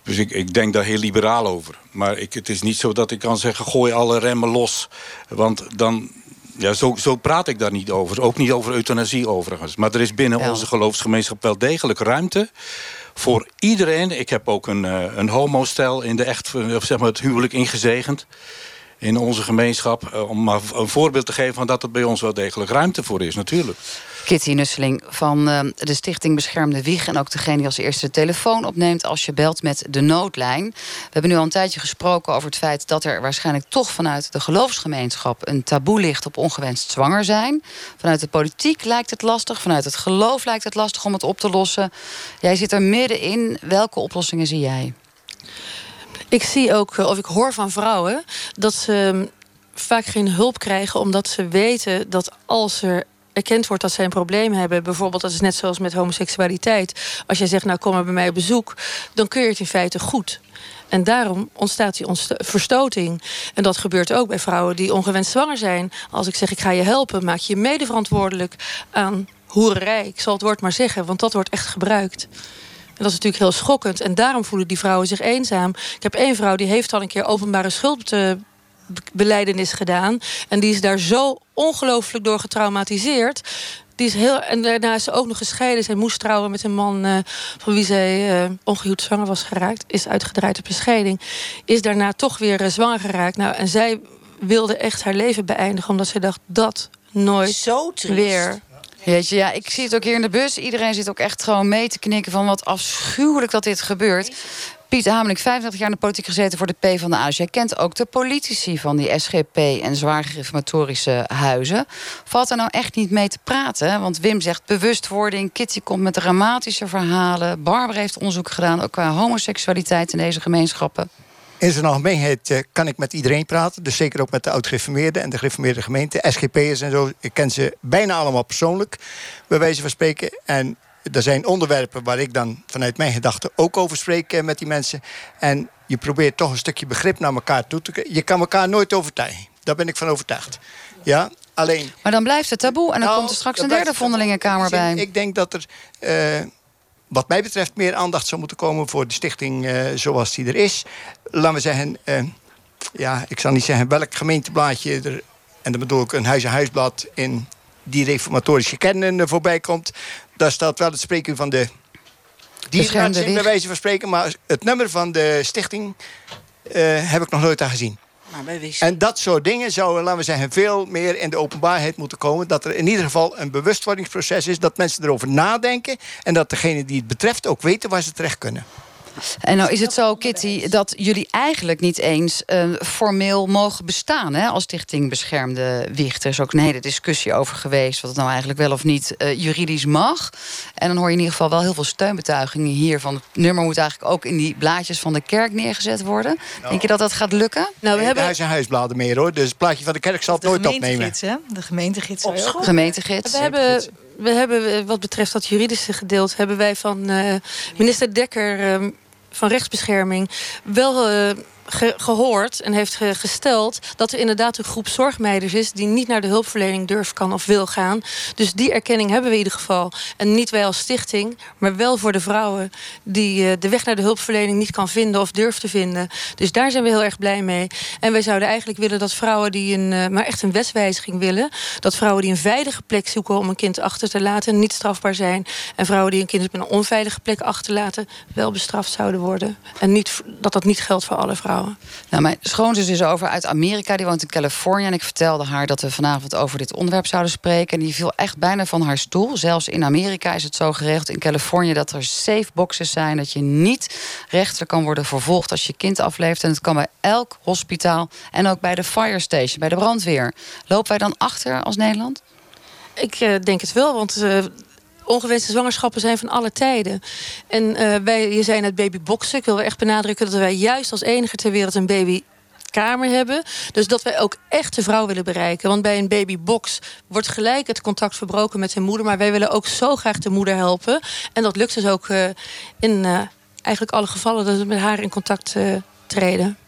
Dus ik, ik denk daar heel liberaal over. Maar ik, het is niet zo dat ik kan zeggen... gooi alle remmen los. Want dan, ja, zo, zo praat ik daar niet over. Ook niet over euthanasie overigens. Maar er is binnen onze geloofsgemeenschap wel degelijk ruimte voor iedereen. Ik heb ook een, uh, een homostel in de echt, of zeg maar het huwelijk ingezegend in onze gemeenschap. Eh, om maar een voorbeeld te geven van dat er bij ons wel degelijk ruimte voor is, natuurlijk. Kitty Nusseling van uh, de Stichting Beschermde Wieg... en ook degene die als eerste de telefoon opneemt als je belt met de noodlijn. We hebben nu al een tijdje gesproken over het feit... dat er waarschijnlijk toch vanuit de geloofsgemeenschap... een taboe ligt op ongewenst zwanger zijn. Vanuit de politiek lijkt het lastig. Vanuit het geloof lijkt het lastig om het op te lossen. Jij zit er middenin. Welke oplossingen zie jij? Ik zie ook, eh, of ik hoor van vrouwen, dat ze mm, vaak geen hulp krijgen omdat ze weten dat als er erkend wordt dat zij een probleem hebben, bijvoorbeeld dat is net zoals met homoseksualiteit. Als jij zegt, nou kom maar bij mij op bezoek, dan kun je het in feite goed. En daarom ontstaat die verstoting. En dat gebeurt ook bij vrouwen die ongewenst zwanger zijn. Als ik zeg, ik ga je helpen, maak je je mede verantwoordelijk aan hoererij. Ik zal het woord maar zeggen, want dat wordt echt gebruikt. En dat is natuurlijk heel schokkend. En daarom voelen die vrouwen zich eenzaam. Ik heb één vrouw die heeft al een keer openbare schuldbeleidenis gedaan. En die is daar zo ongelooflijk door getraumatiseerd. Die is heel, en daarna is ze ook nog gescheiden. Zij moest trouwen met een man uh, van wie zij uh, ongehuwd zwanger was geraakt. Is uitgedraaid op een scheiding. Is daarna toch weer uh, zwanger geraakt. Nou, en zij wilde echt haar leven beëindigen. Omdat zij dacht, dat nooit Zo weer. Weet je, ja, ik zie het ook hier in de bus. Iedereen zit ook echt gewoon mee te knikken van wat afschuwelijk dat dit gebeurt. Piet Hameling, 35 jaar in de politiek gezeten voor de PvdA. Dus jij kent ook de politici van die SGP en zwaar reformatorische huizen. Valt er nou echt niet mee te praten? Want Wim zegt bewustwording, Kitty komt met dramatische verhalen. Barbara heeft onderzoek gedaan, ook qua homoseksualiteit in deze gemeenschappen. In zijn algemeenheid eh, kan ik met iedereen praten. Dus zeker ook met de oud-gereformeerden en de gereformeerde gemeente. SGP'ers en zo. Ik ken ze bijna allemaal persoonlijk, bij wijze van spreken. En er zijn onderwerpen waar ik dan vanuit mijn gedachten ook over spreek eh, met die mensen. En je probeert toch een stukje begrip naar elkaar toe te krijgen. Je kan elkaar nooit overtuigen. Daar ben ik van overtuigd. Ja, alleen... Maar dan blijft het taboe en dan nou, komt er straks een derde vondelingenkamer bij. Ik denk dat er... Uh, wat mij betreft meer aandacht zou moeten komen voor de stichting uh, zoals die er is. Laten we zeggen, uh, ja, ik zal niet zeggen welk gemeenteblaadje er, en dan bedoel ik een huis-aan-huisblad in die reformatorische kernen voorbij komt. Daar staat wel het spreken van de dierenarts in, bij wijze van spreken. Maar het nummer van de stichting uh, heb ik nog nooit aan gezien. En dat soort dingen zouden, laten we zeggen, veel meer in de openbaarheid moeten komen. Dat er in ieder geval een bewustwordingsproces is. Dat mensen erover nadenken. En dat degene die het betreft ook weten waar ze terecht kunnen. En nou is het zo, Kitty, dat jullie eigenlijk niet eens uh, formeel mogen bestaan hè, als Stichting Beschermde Wicht. Er is ook een hele discussie over geweest wat het nou eigenlijk wel of niet uh, juridisch mag. En dan hoor je in ieder geval wel heel veel steunbetuigingen hier van het nummer moet eigenlijk ook in die blaadjes van de kerk neergezet worden. Nou, Denk je dat dat gaat lukken? Nou, we hebben huis- en huisbladen meer hoor. Dus het plaatje van de kerk zal het nooit opnemen. Hè? De gemeentegids. Op school. Gemeentegids. We hebben we hebben wat betreft dat juridische gedeelte... hebben wij van uh, minister Dekker uh, van rechtsbescherming wel gehoord en heeft gesteld dat er inderdaad een groep zorgmeiders is die niet naar de hulpverlening durft kan of wil gaan. Dus die erkenning hebben we in ieder geval. En niet wij als stichting, maar wel voor de vrouwen die uh, de weg naar de hulpverlening niet kan vinden of durft te vinden. Dus daar zijn we heel erg blij mee. En wij zouden eigenlijk willen dat vrouwen die een, uh, maar echt een wetswijziging willen, dat vrouwen die een veilige plek zoeken om een kind achter te laten niet strafbaar zijn. En vrouwen die een kind op een onveilige plek achterlaten wel bestraft zouden worden. En niet, dat dat niet geldt voor alle vrouwen. Nou, mijn schoonzus is over uit Amerika. Die woont in Californië. En ik vertelde haar dat we vanavond over dit onderwerp zouden spreken. En die viel echt bijna van haar stoel. Zelfs in Amerika is het zo geregeld. In Californië dat er safe boxes zijn. Dat je niet rechter kan worden vervolgd als je kind afleeft. En het kan bij elk hospitaal. En ook bij de fire station, bij de brandweer. Lopen wij dan achter als Nederland? Ik uh, denk het wel, want uh, ongewenste zwangerschappen zijn van alle tijden. En uh, wij, je zei net babyboxen. Ik wil echt benadrukken dat wij juist als enige ter wereld een baby kamer hebben. Dus dat wij ook echt de vrouw willen bereiken. Want bij een babybox wordt gelijk het contact verbroken met zijn moeder. Maar wij willen ook zo graag de moeder helpen. En dat lukt dus ook uh, in uh, eigenlijk alle gevallen dat we met haar in contact treden.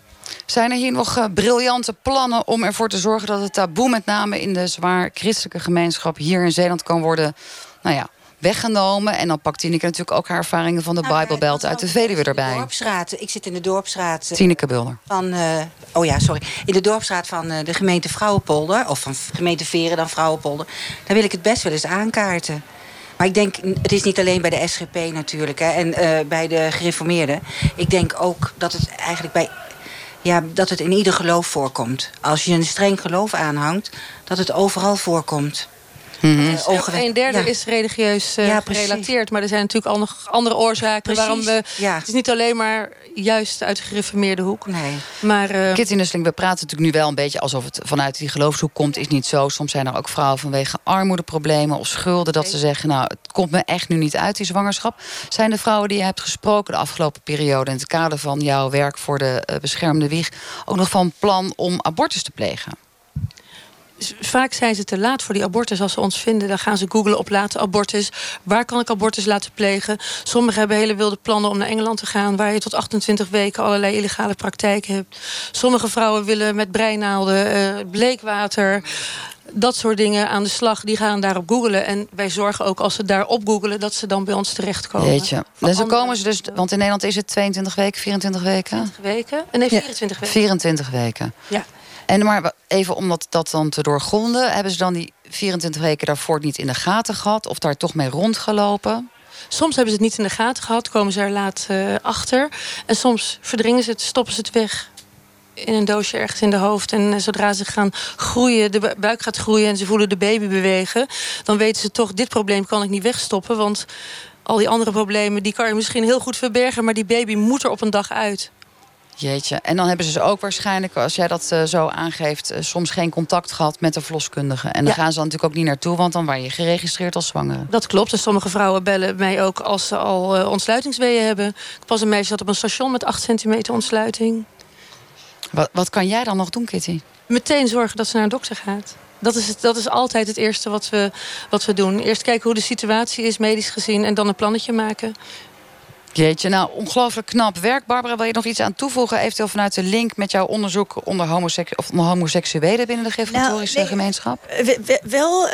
Zijn er hier nog briljante plannen om ervoor te zorgen dat het taboe, met name in de zwaar christelijke gemeenschap hier in Zeeland, kan worden nou ja, weggenomen. En dan pakt Tineke natuurlijk ook haar ervaringen van de nou, Bijbelbelt uit de Veluwe erbij. De dorpsraad. Ik zit in de dorpsraad. Uh, Tineke Bulder. Van, uh, oh ja, sorry. In de dorpsraad van uh, de gemeente Vrouwenpolder. Of van gemeente Veren dan Vrouwenpolder. Daar wil ik het best wel eens aankaarten. Maar ik denk, het is niet alleen bij de SGP natuurlijk. Hè, en bij de gereformeerden. Ik denk ook dat het eigenlijk bij ja, dat het in ieder geloof voorkomt. Als je een streng geloof aanhangt, dat het overal voorkomt. Mm -hmm. Een derde is religieus uh, gerelateerd. Maar er zijn natuurlijk al nog andere oorzaken Precies. waarom we. Het is niet alleen maar juist uit de gereformeerde hoek. Nee. Maar, uh, Kitty Nusseling, we praten natuurlijk nu wel een beetje alsof het vanuit die geloofshoek komt. Is niet zo. Soms zijn er ook vrouwen vanwege armoedeproblemen of schulden. Dat ze zeggen, nou, het komt me echt nu niet uit, die zwangerschap. Zijn de vrouwen die je hebt gesproken de afgelopen periode... in het kader van jouw werk voor de uh, beschermde wieg... ook nog van plan om abortus te plegen? Vaak zijn ze te laat voor die abortus. Als ze ons vinden, dan gaan ze googlen op laten abortus. Waar kan ik abortus laten plegen? Sommigen hebben hele wilde plannen om naar Engeland te gaan... waar je tot 28 weken allerlei illegale praktijken hebt. Sommige vrouwen willen met breinaalden, uh, bleekwater dat soort dingen aan de slag, die gaan daarop googelen. En wij zorgen ook als ze daarop googelen... dat ze dan bij ons terechtkomen. Jeetje. Dus dan komen ze dus... Want in Nederland is het 22 weken, 24 weken? 20 weken? Nee, 24 ja. weken. 24 weken. Ja. En maar even om dat, dan te doorgronden, hebben ze dan die 24 weken daarvoor niet in de gaten gehad of daar toch mee rondgelopen? Soms hebben ze het niet in de gaten gehad, komen ze er laat uh, achter. En soms verdringen ze het, stoppen ze het weg in een doosje ergens in de hoofd. En uh, zodra ze gaan groeien, de buik gaat groeien en ze voelen de baby bewegen, dan weten ze toch: dit probleem kan ik niet wegstoppen. Want al die andere problemen, die kan je misschien heel goed verbergen, maar die baby moet er op een dag uit. Jeetje. En dan hebben ze ook waarschijnlijk, als jij dat uh, zo aangeeft, uh, soms geen contact gehad met de verloskundige. En dan ja. gaan ze natuurlijk ook niet naartoe, want dan word je geregistreerd als zwangere. Dat klopt. En sommige vrouwen bellen mij ook als ze al uh, ontsluitingsweeën hebben. Ik pas een meisje dat op een station met 8 centimeter ontsluiting. Wat, wat kan jij dan nog doen, Kitty? Meteen zorgen dat ze naar een dokter gaat. Dat is, het, dat is altijd het eerste wat we, wat we doen. Eerst kijken hoe de situatie is, medisch gezien, en dan een plannetje maken. Jeetje, nou ongelooflijk knap werk. Barbara, wil je nog iets aan toevoegen? Eventueel vanuit de link met jouw onderzoek onder, of homoseksuelen binnen de nou, nee, gemeenschap? Wel uh,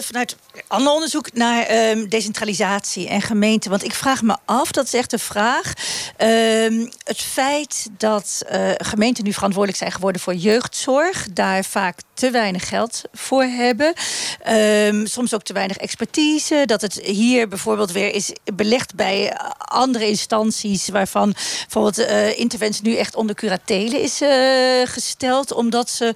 vanuit ander onderzoek naar um, decentralisatie en gemeente. Want ik vraag me af, dat is echt een vraag. Um, het feit dat uh, gemeenten nu verantwoordelijk zijn geworden voor jeugdzorg, daar vaak te weinig geld voor hebben. Um, soms ook te weinig expertise. Dat het hier bijvoorbeeld weer is belegd bij andere instanties, waarvan bijvoorbeeld uh, interventie nu echt onder curatele is gesteld, omdat ze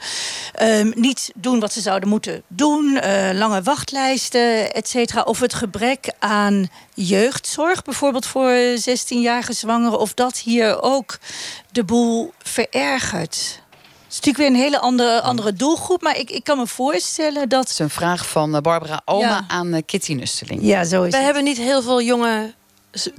niet doen wat ze zouden moeten doen. lange wachtlijsten et cetera, of het gebrek aan jeugdzorg, bijvoorbeeld voor 16-jarige zwangeren, of dat hier ook de boel verergert. Het is natuurlijk weer een hele andere, andere doelgroep. Maar ik, ik kan me voorstellen dat... Het is een vraag van eh, Barbara Oma ja. aan eh, Kitty Nusteling. Ja, zo is We het. hebben niet heel veel jonge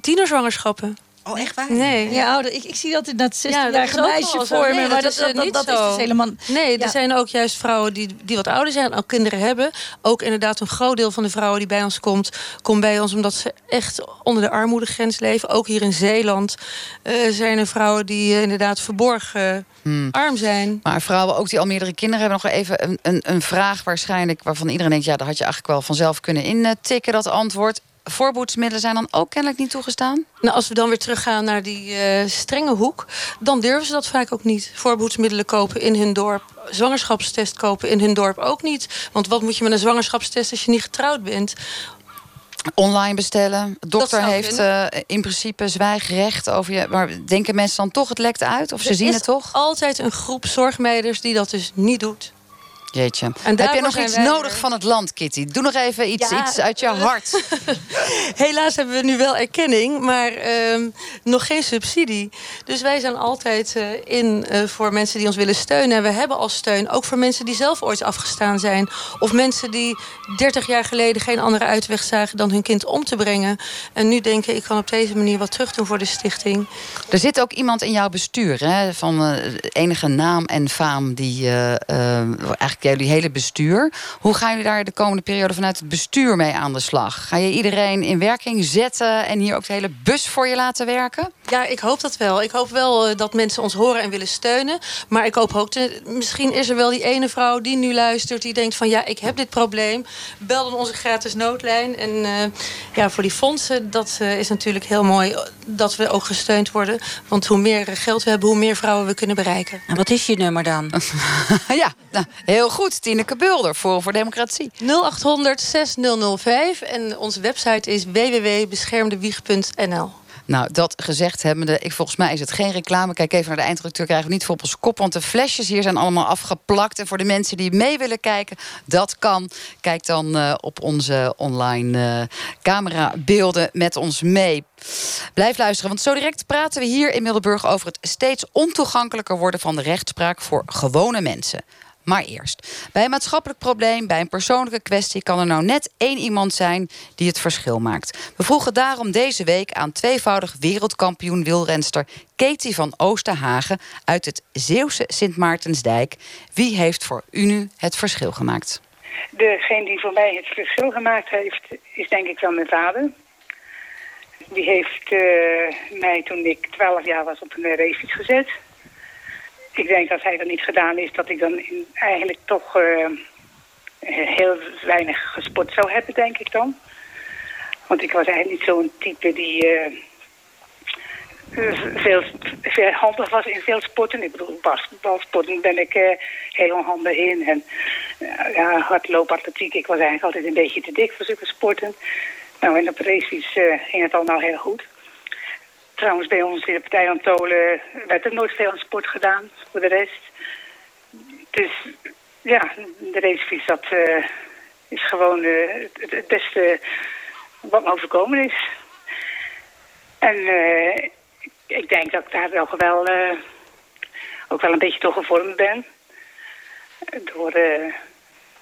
tienerzwangerschappen. Oh, echt waar? Nee. Ja, ouder. Ik, ik zie dat in dat 16-jarige ja, meisje voor me. Nee, maar dat, is, dat, dat, dat, dat is dus helemaal... Nee, ja. er zijn ook juist vrouwen die, die wat ouder zijn... ook kinderen hebben. Ook inderdaad een groot deel van de vrouwen die bij ons komt... komt bij ons omdat ze echt onder de armoedegrens leven. Ook hier in Zeeland uh, zijn er vrouwen die uh, inderdaad verborgen... Hmm. arm zijn. Maar vrouwen ook die al meerdere kinderen hebben nog even een, een, een vraag waarschijnlijk... waarvan iedereen denkt, ja, daar had je eigenlijk wel vanzelf kunnen intikken, dat antwoord voorboedsmiddelen zijn dan ook kennelijk niet toegestaan? Nou, als we dan weer teruggaan naar die uh, strenge hoek... dan durven ze dat vaak ook niet. Voorboedsmiddelen kopen in hun dorp. Zwangerschapstest kopen in hun dorp ook niet. Want wat moet je met een zwangerschapstest als je niet getrouwd bent? Online bestellen. De dokter heeft uh, in principe zwijgrecht over je. Maar denken mensen dan toch het lekt uit? Of ze zien het toch? altijd een groep zorgmeiders die dat dus niet doet. Jeetje. En Heb je nog iets nodig van het land, Kitty? Doe nog even iets, ja, iets uit je hart. Helaas hebben we nu wel erkenning, maar uh, nog geen subsidie. Dus wij zijn altijd uh, in uh, voor mensen die ons willen steunen. En we hebben al steun, ook voor mensen die zelf ooit afgestaan zijn. Of mensen die 30 jaar geleden geen andere uitweg zagen dan hun kind om te brengen. En nu denken, ik kan op deze manier wat terug doen voor de stichting. Er zit ook iemand in jouw bestuur, hè, van uh, enige naam en faam, die eigenlijk jullie hele bestuur. Hoe gaan jullie daar de komende periode vanuit het bestuur mee aan de slag? Ga je iedereen in werking zetten en hier ook de hele bus voor je laten werken? Ja, ik hoop dat wel. Ik hoop wel uh, dat mensen ons horen en willen steunen. Maar ik hoop ook, te, misschien is er wel die ene vrouw die nu luistert... die denkt van ja, ik heb dit probleem. Bel dan onze gratis noodlijn. En uh, ja, voor die fondsen, dat uh, is natuurlijk heel mooi... dat we ook gesteund worden. Want hoe meer geld we hebben, hoe meer vrouwen we kunnen bereiken. En wat is je nummer dan? ja, nou, heel goed. Tineke Bulder, Forum voor Democratie. 0800 6005. En onze website is www.beschermdewieg.nl. Nou, dat gezegd hebbende, ik, volgens mij is het geen reclame. Kijk even naar de eindredacteur, krijgen we niet voor op ons kop. Want de flesjes hier zijn allemaal afgeplakt. En voor de mensen die mee willen kijken, dat kan. Kijk dan uh, op onze online uh, camerabeelden met ons mee. Blijf luisteren, want zo direct praten we hier in Middelburg... over het steeds ontoegankelijker worden van de rechtspraak voor gewone mensen. Maar eerst, bij een maatschappelijk probleem, bij een persoonlijke kwestie... kan er nou net één iemand zijn die het verschil maakt. We vroegen daarom deze week aan tweevoudig wereldkampioen wielrenster... Katie van Oosterhagen uit het Zeeuwse Sint Maartensdijk. Wie heeft voor u nu het verschil gemaakt? Degene die voor mij het verschil gemaakt heeft, is denk ik wel mijn vader. Die heeft uh, mij toen ik 12 jaar was op een racefiets gezet ik denk als hij dat niet gedaan is, dat ik dan eigenlijk toch uh, heel weinig gesport zou hebben, denk ik dan. Want ik was eigenlijk niet zo'n type die uh, veel, veel handig was in veel sporten. Ik bedoel, basketbalsporten ben ik uh, heel onhandig in. En ja, hardlopen, atletiek, ik was eigenlijk altijd een beetje te dik voor zulke sporten. Nou, en op racefiets ging het al nou heel goed. Trouwens, bij ons in de partij aan Tolen werd er nooit veel aan sport gedaan voor de rest. Dus ja, de racefiets dat uh, is gewoon uh, het, beste wat me overkomen is. En uh, ik denk dat ik daar wel, wel ook wel een beetje door gevormd ben. Door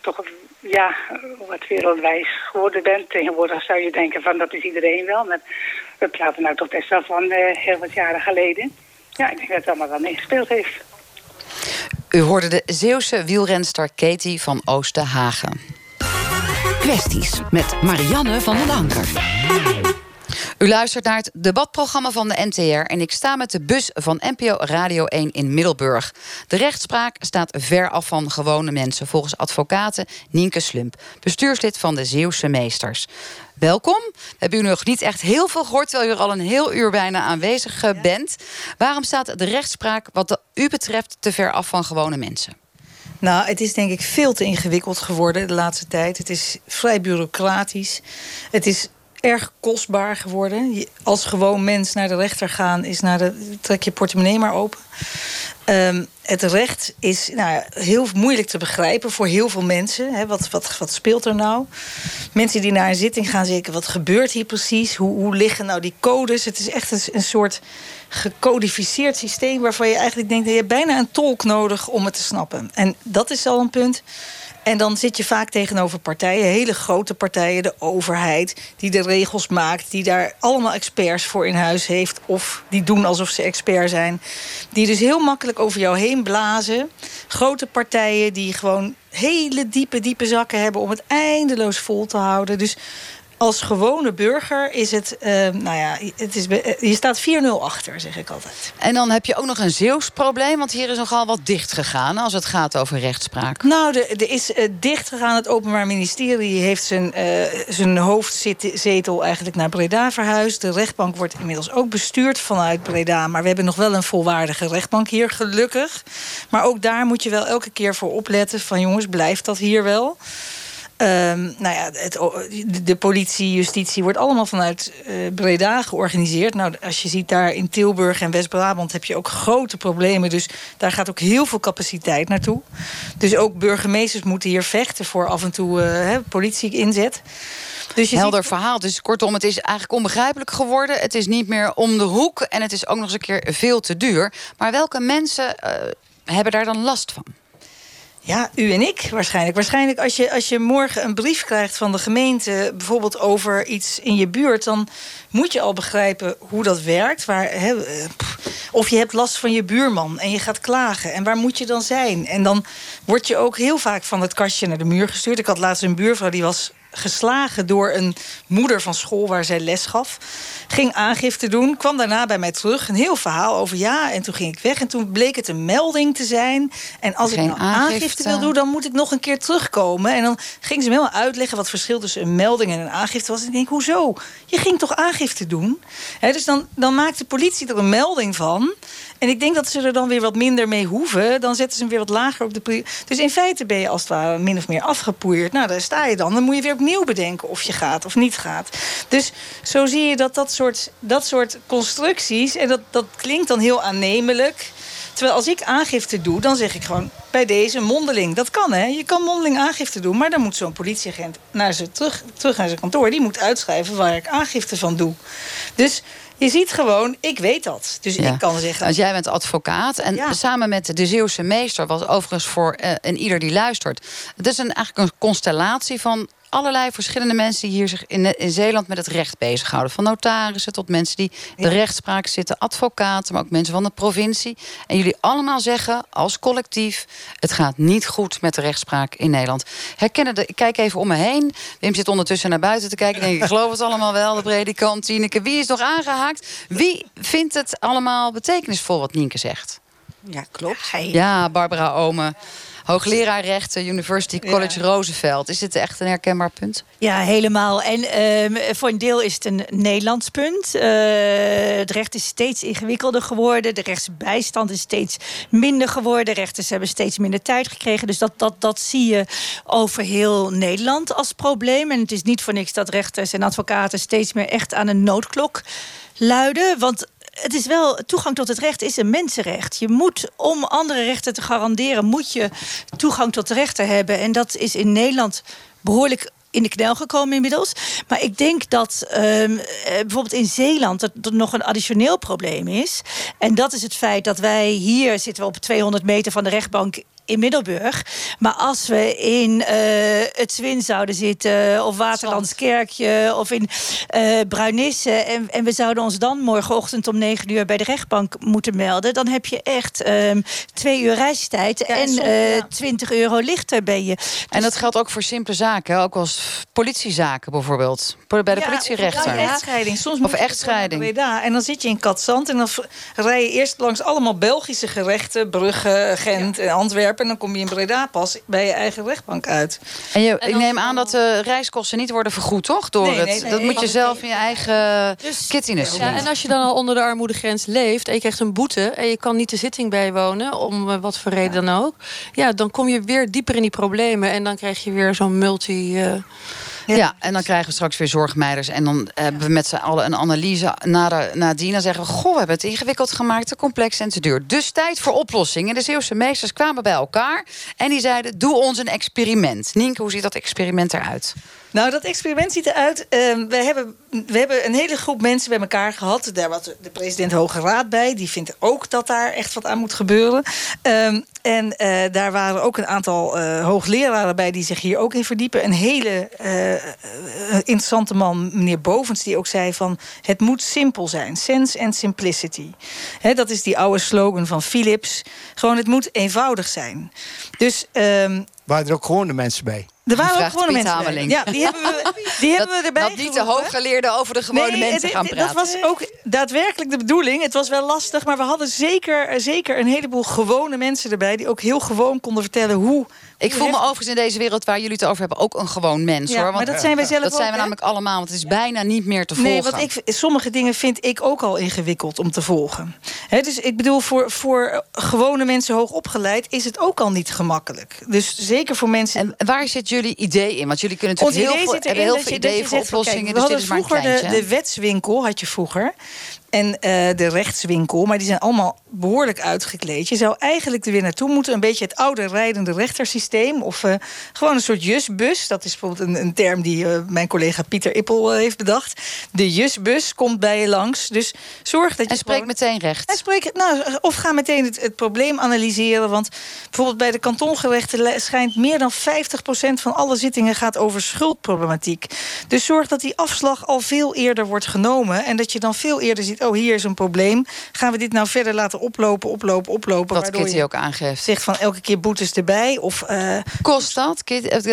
toch ja, wat wereldwijs geworden ben. Tegenwoordig zou je denken van dat is iedereen wel. Maar we praten nou toch best wel van heel wat jaren geleden. Ja, ik denk dat het allemaal wel meegespeeld heeft. U hoorde de Zeeuwse wielrenster Katie van Oosterhagen. Kwesties met Marianne van den Anker. U luistert naar het debatprogramma van de NTR en ik sta met de bus van NPO Radio 1 in Middelburg. De rechtspraak staat ver af van gewone mensen, volgens advocaten Nienke Slump, bestuurslid van de Zeeuwse Meesters. Welkom. We hebben u nog niet echt heel veel gehoord, terwijl u er al een heel uur bijna aanwezig eh, bent. Waarom staat de rechtspraak, wat u betreft, te ver af van gewone mensen? Nou, het is denk ik veel te ingewikkeld geworden de laatste tijd. Het is vrij bureaucratisch. Het is erg kostbaar geworden. Als gewoon mens naar de rechter gaan, is naar de, trek je portemonnee maar open. Um, het recht is nou, heel moeilijk te begrijpen voor heel veel mensen. wat, wat, wat speelt er nou? Mensen die naar een zitting gaan zeggen... wat gebeurt hier precies? Hoe, hoe liggen nou die codes? Het is echt een, een soort gecodificeerd systeem... waarvan je eigenlijk denkt... je hebt bijna een tolk nodig om het te snappen. En dat is al een punt... En dan zit je vaak tegenover partijen, hele grote partijen, de overheid, die de regels maakt, die daar allemaal experts voor in huis heeft, of die doen alsof ze expert zijn. Die dus heel makkelijk over jou heen blazen. Grote partijen die gewoon hele diepe, diepe zakken hebben om het eindeloos vol te houden. Dus als gewone burger is het, uh, nou ja, het is, je staat 4-0 achter, zeg ik altijd. En dan heb je ook nog een Zeeuws probleem, want hier is nogal wat dicht gegaan als het gaat over rechtspraak. Nou, er, is uh, dicht gegaan. Het Openbaar Ministerie heeft zijn, uh, zijn hoofdzetel eigenlijk naar Breda verhuisd. De rechtbank wordt inmiddels ook bestuurd vanuit Breda, maar we hebben nog wel een volwaardige rechtbank hier, gelukkig. Maar ook daar moet je wel elke keer voor opletten van jongens, blijft dat hier wel? Um, nou ja, het, de politie, justitie wordt allemaal vanuit uh, Breda georganiseerd. Nou, als je ziet daar in Tilburg en West-Brabant heb je ook grote problemen. Dus daar gaat ook heel veel capaciteit naartoe. Dus ook burgemeesters moeten hier vechten voor af en toe uh, politie inzet. Dus je Helder verhaal. Dus kortom, het is eigenlijk onbegrijpelijk geworden. Het is niet meer om de hoek en het is ook nog eens een keer veel te duur. Maar welke mensen uh, hebben daar dan last van? Ja, u en ik waarschijnlijk. Waarschijnlijk als je, als je morgen een brief krijgt van de gemeente... bijvoorbeeld over iets in je buurt... dan moet je al begrijpen hoe dat werkt. Waar, eh, of je hebt last van je buurman en je gaat klagen. En waar moet je dan zijn? En dan word je ook heel vaak van het kastje naar de muur gestuurd. Ik had laatst een buurvrouw die was geslagen door een moeder van school waar zij les gaf. Ging aangifte doen, kwam daarna bij mij terug. Een heel verhaal over ja, en toen ging ik weg. En toen bleek het een melding te zijn. En als ik nou aangifte. wil doen, dan moet ik nog een keer terugkomen. En dan ging ze me helemaal uitleggen wat het verschil tussen een melding en een aangifte was. En ik denk, hoezo? Je ging toch aangifte doen? dus dan, dan maakt de politie er een melding van. En ik denk dat ze er dan weer wat minder mee hoeven. Dan zetten ze hem weer wat lager op de... Dus in feite ben je als het ware min of meer afgepoeierd. Nou, daar sta je dan. Dan moet je weer opnieuw bedenken of je gaat of niet gaat. Dus zo zie je dat dat soort, dat soort constructies... en dat, dat klinkt dan heel aannemelijk... Terwijl als ik aangifte doe, dan zeg ik gewoon bij deze mondeling. Dat kan, hè? Je kan mondeling aangifte doen, maar dan moet zo'n politieagent naar zijn, terug, terug naar zijn kantoor. Die moet uitschrijven waar ik aangifte van doe. Dus je ziet gewoon, ik weet dat. Dus ik kan zeggen... Als jij bent advocaat en samen met de Zeeuwse meester... was overigens voor uh, en ieder die luistert... het is een, eigenlijk een constellatie van allerlei verschillende mensen die hier zich in, in Zeeland met het recht bezighouden. Van notarissen tot mensen die de rechtspraak zitten, advocaten, maar ook mensen van de provincie. En jullie allemaal zeggen als collectief: het gaat niet goed met de rechtspraak in Nederland. Herkennen de, ik kijk even om me heen. Wim zit ondertussen naar buiten te kijken. Denk, ik geloof het allemaal wel. De predikant, Tineke. Wie is nog aangehaakt? Wie vindt het allemaal betekenisvol wat Nienke zegt? Ja, klopt. Ja, Barbara Omen. Hoogleraar rechten, University College Roosevelt. Is dit echt een herkenbaar punt? Ja, helemaal. En ehm, voor een deel is het een Nederlands punt. Uh, het recht is steeds ingewikkelder geworden. De rechtsbijstand is steeds minder geworden. Rechters hebben steeds minder tijd gekregen. Dus dat, dat, dat zie je over heel Nederland als probleem. En het is niet voor niks dat rechters en advocaten steeds meer echt aan een noodklok luiden. Want het is wel, toegang tot het recht is een mensenrecht. Je moet, om andere rechten te garanderen, moet je toegang tot de rechten hebben. En dat is in Nederland behoorlijk in de knel gekomen inmiddels. Maar ik denk dat ehm, eh, bijvoorbeeld in Zeeland dat er nog een additioneel probleem is. En dat is het feit dat wij hier zitten op 200 meter van de rechtbank in Middelburg. Maar als we in uh, het Zwin zouden zitten, of Waterlandskerkje, of in uh, Bruinisse, en, en we zouden ons dan morgenochtend om 9 uur bij de rechtbank moeten melden, dan heb je echt um, twee uur reistijd en uh, ja. 20 euro lichter ben je. Dus en dat geldt ook voor simpele zaken, ook als politiezaken bijvoorbeeld, bij de ja, politierechter. Of echtscheiding. Soms of echtscheiding. En dan zit je in Katzand en dan rij je eerst langs allemaal Belgische gerechten, Brugge, Gent en Antwerpen en dan kom je in Breda pas bij je eigen rechtbank uit. En, je, ik neem aan dat de reiskosten niet worden vergoed, toch? Door nee, het, nee, dat moet je zelf in je eigen dus, kittiness ja, En als je dan al onder de armoedegrens leeft... en je krijgt een boete en je kan niet de zitting bijwonen... om uh, wat voor reden dan ook... ja, dan kom je weer dieper in die problemen... en dan krijg je weer zo'n multi... Uh, ja. en dan krijgen we straks weer zorgmeiders. En dan hebben we met z'n allen een analyse nadien. Dan zeggen we, goh, we hebben het ingewikkeld gemaakt, te complex en te duur. Dus tijd voor oplossingen. De Zeeuwse meesters kwamen bij elkaar. En die zeiden, doe ons een experiment. Nienke, hoe ziet dat experiment eruit? Nou, dat experiment ziet eruit. Uh, we, hebben, we hebben een hele groep mensen bij elkaar gehad. Daar was de president Hoge Raad bij. Die vindt ook dat daar echt wat aan moet gebeuren. Um, en uh, daar waren ook een aantal uh, hoogleraren bij die zich hier ook in verdiepen. Een hele uh, interessante man, meneer Bovens, die ook zei van... het moet simpel zijn. Sense and simplicity. Dat is die oude slogan van Philips. Gewoon, het moet eenvoudig zijn. Dus... Um, waren er ook gewone mensen bij? Er waren ook gewone mensen bij. Ja, die hebben we, die hebben we erbij Dat niet de hooggeleerden over de gewone nee, mensen gaan praten. Dat was ook daadwerkelijk de bedoeling. Het was wel lastig, maar we hadden zeker, zeker een heleboel gewone mensen erbij... die ook heel gewoon konden vertellen hoe ik voel me overigens in deze wereld waar jullie het over hebben ook een gewoon mens. Ja, hoor. Want maar dat zijn wij zelf Dat ook, zijn we namelijk allemaal. Want het is bijna niet meer te volgen. Nee, want ik, sommige dingen vind ik ook al ingewikkeld om te volgen. He, dus ik bedoel, voor, voor gewone mensen hoog opgeleid is het ook al niet gemakkelijk. Dus zeker voor mensen. En waar zit jullie idee in? Want jullie kunnen natuurlijk heel veel, hebben heel veel ideeën voor oplossingen. dus dit is maar een vroeger de, de wetswinkel had je vroeger. En uh, de rechtswinkel, maar die zijn allemaal behoorlijk uitgekleed. Je zou eigenlijk er weer naartoe moeten. Een beetje het oude rijdende rechtersysteem. Of uh, gewoon een soort jusbus. Dat is bijvoorbeeld een, een term die uh, mijn collega Pieter Ippel heeft bedacht. De jusbus komt bij je langs. Dus zorg dat je. En spreek meteen recht. En spreek, nou, of ga meteen het, het, probleem analyseren. Want bijvoorbeeld bij de kantongerechten schijnt meer dan 50% van alle zittingen gaat over schuldproblematiek. Dus zorg dat die afslag al veel eerder wordt genomen. En dat je dan veel eerder ziet oh, hier is een probleem. Gaan we dit nou verder laten oplopen, oplopen, oplopen? Wat Kitty je ook aangeeft. Zegt van elke keer boetes erbij. Of, uh, kost dat?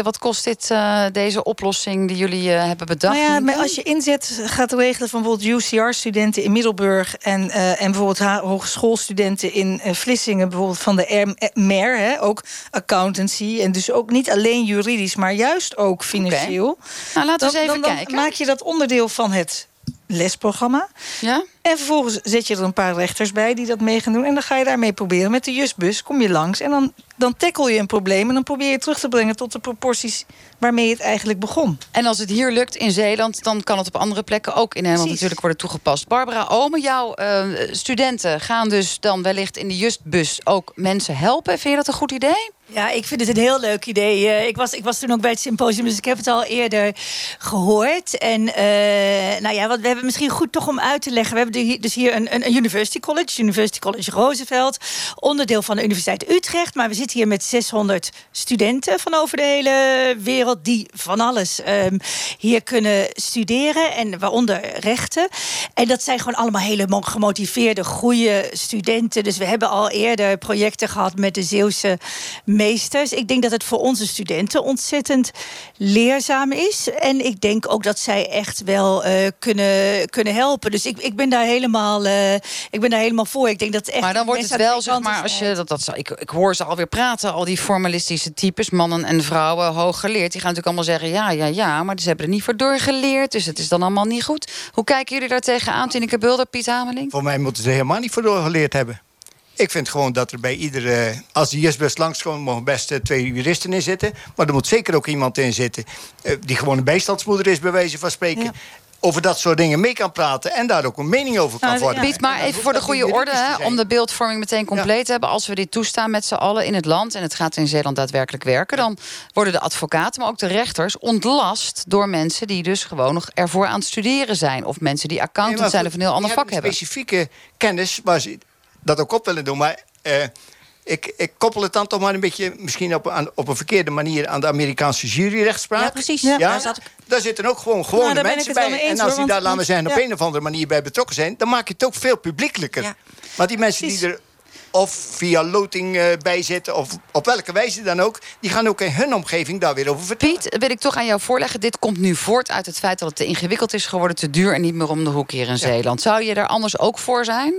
Wat kost dit, uh, deze oplossing die jullie uh, hebben bedacht? Nou ja, maar als je inzet gaat regelen van bijvoorbeeld UCR-studenten in Middelburg... en, en bijvoorbeeld hogeschoolstudenten in Vlissingen... bijvoorbeeld van de MER, hè, ook accountancy... en dus ook niet alleen juridisch, maar juist ook financieel. Okay. Nou, laten we dan, eens even dan, kijken. Maak je dat onderdeel van het lesprogramma. Ja? En vervolgens zet je er een paar rechters bij die dat mee gaan doen. En dan ga je daarmee proberen. Met de justbus kom je langs. En dan, dan tackle je een probleem. En dan probeer je terug te brengen tot de proporties waarmee het eigenlijk begon. En als het hier lukt in Zeeland, dan kan het op andere plekken ook in Nederland natuurlijk worden toegepast. Barbara Ome, jouw uh, studenten gaan dus dan wellicht in de justbus ook mensen helpen. Vind je dat een goed idee? Ja, ik vind het een heel leuk idee. Uh, ik, was, ik was toen ook bij het symposium, dus ik heb het al eerder gehoord. En uh, nou ja, wat we hebben misschien goed toch om uit te leggen. We hebben dus hier een, een, University College, University College Roosevelt, onderdeel van de Universiteit Utrecht. Maar we zitten hier met 600 studenten van over de hele wereld die van alles um, hier kunnen studeren. En waaronder rechten. En dat zijn gewoon allemaal hele gemotiveerde, goede studenten. Dus we hebben al eerder projecten gehad met de Zeeuwse meesters. Ik denk dat het voor onze studenten ontzettend leerzaam is. En ik denk ook dat zij echt wel uh, kunnen, kunnen helpen. Dus ik, ik, ben daar helemaal, uh, ik ben daar helemaal voor. Ik denk dat echt maar dan wordt het wel, zeg maar, als je dat, dat ik, ik hoor ze alweer praten, al die formalistische types, mannen en vrouwen, hooggeleerd. Die gaan natuurlijk allemaal zeggen: ja, ja, ja, maar ze hebben er niet voor doorgeleerd. Dus het is dan allemaal niet goed. Hoe kijken jullie daar tegenaan, Tineke Bulder, Piet Hameling? Voor mij moeten ze helemaal niet voor doorgeleerd hebben. Ik vind gewoon dat er bij iedere... Als de justbus langskomt, mogen best twee juristen in zitten. Maar er moet zeker ook iemand in zitten... Uh, die gewoon een bijstandsmoeder is, bij wijze van spreken. Ja. Over dat soort dingen mee kan praten... en daar ook een mening over kan Nou, vormen. Piet, maar even voor de goede orde, hè, om de beeldvorming meteen compleet te hebben. Als we dit toestaan met z'n allen in het land, en het gaat in Zeeland daadwerkelijk werken, dan worden de advocaten, maar ook de rechters, ontlast door mensen die dus gewoon nog ervoor aan het studeren zijn. Of mensen die accountant Nee, zijn of een heel ander vak hebben. specifieke kennis waar ze dat ook op willen doen. Maar eh, ik, ik koppel het dan toch maar een beetje... misschien op, aan, op een verkeerde manier aan de Amerikaanse juryrechtspraak. Ja, precies. Ja, Ja, daar zat ik- Daar zitten ook gewoon gewone Nou, mensen bij. eens, en als hoor, die daar, want- laten we zeggen, op ja. een of andere manier bij betrokken zijn... dan maak je het ook veel publiekelijker. Maar die mensen die er of via loting eh, bij zitten... of op welke wijze dan ook... die gaan ook in hun omgeving daar weer over vertellen. Piet, wil ik toch aan jou voorleggen. Dit komt nu voort uit het feit dat het te ingewikkeld is geworden, te duur en niet meer om de hoek hier in Zeeland. Zou je daar anders ook voor zijn?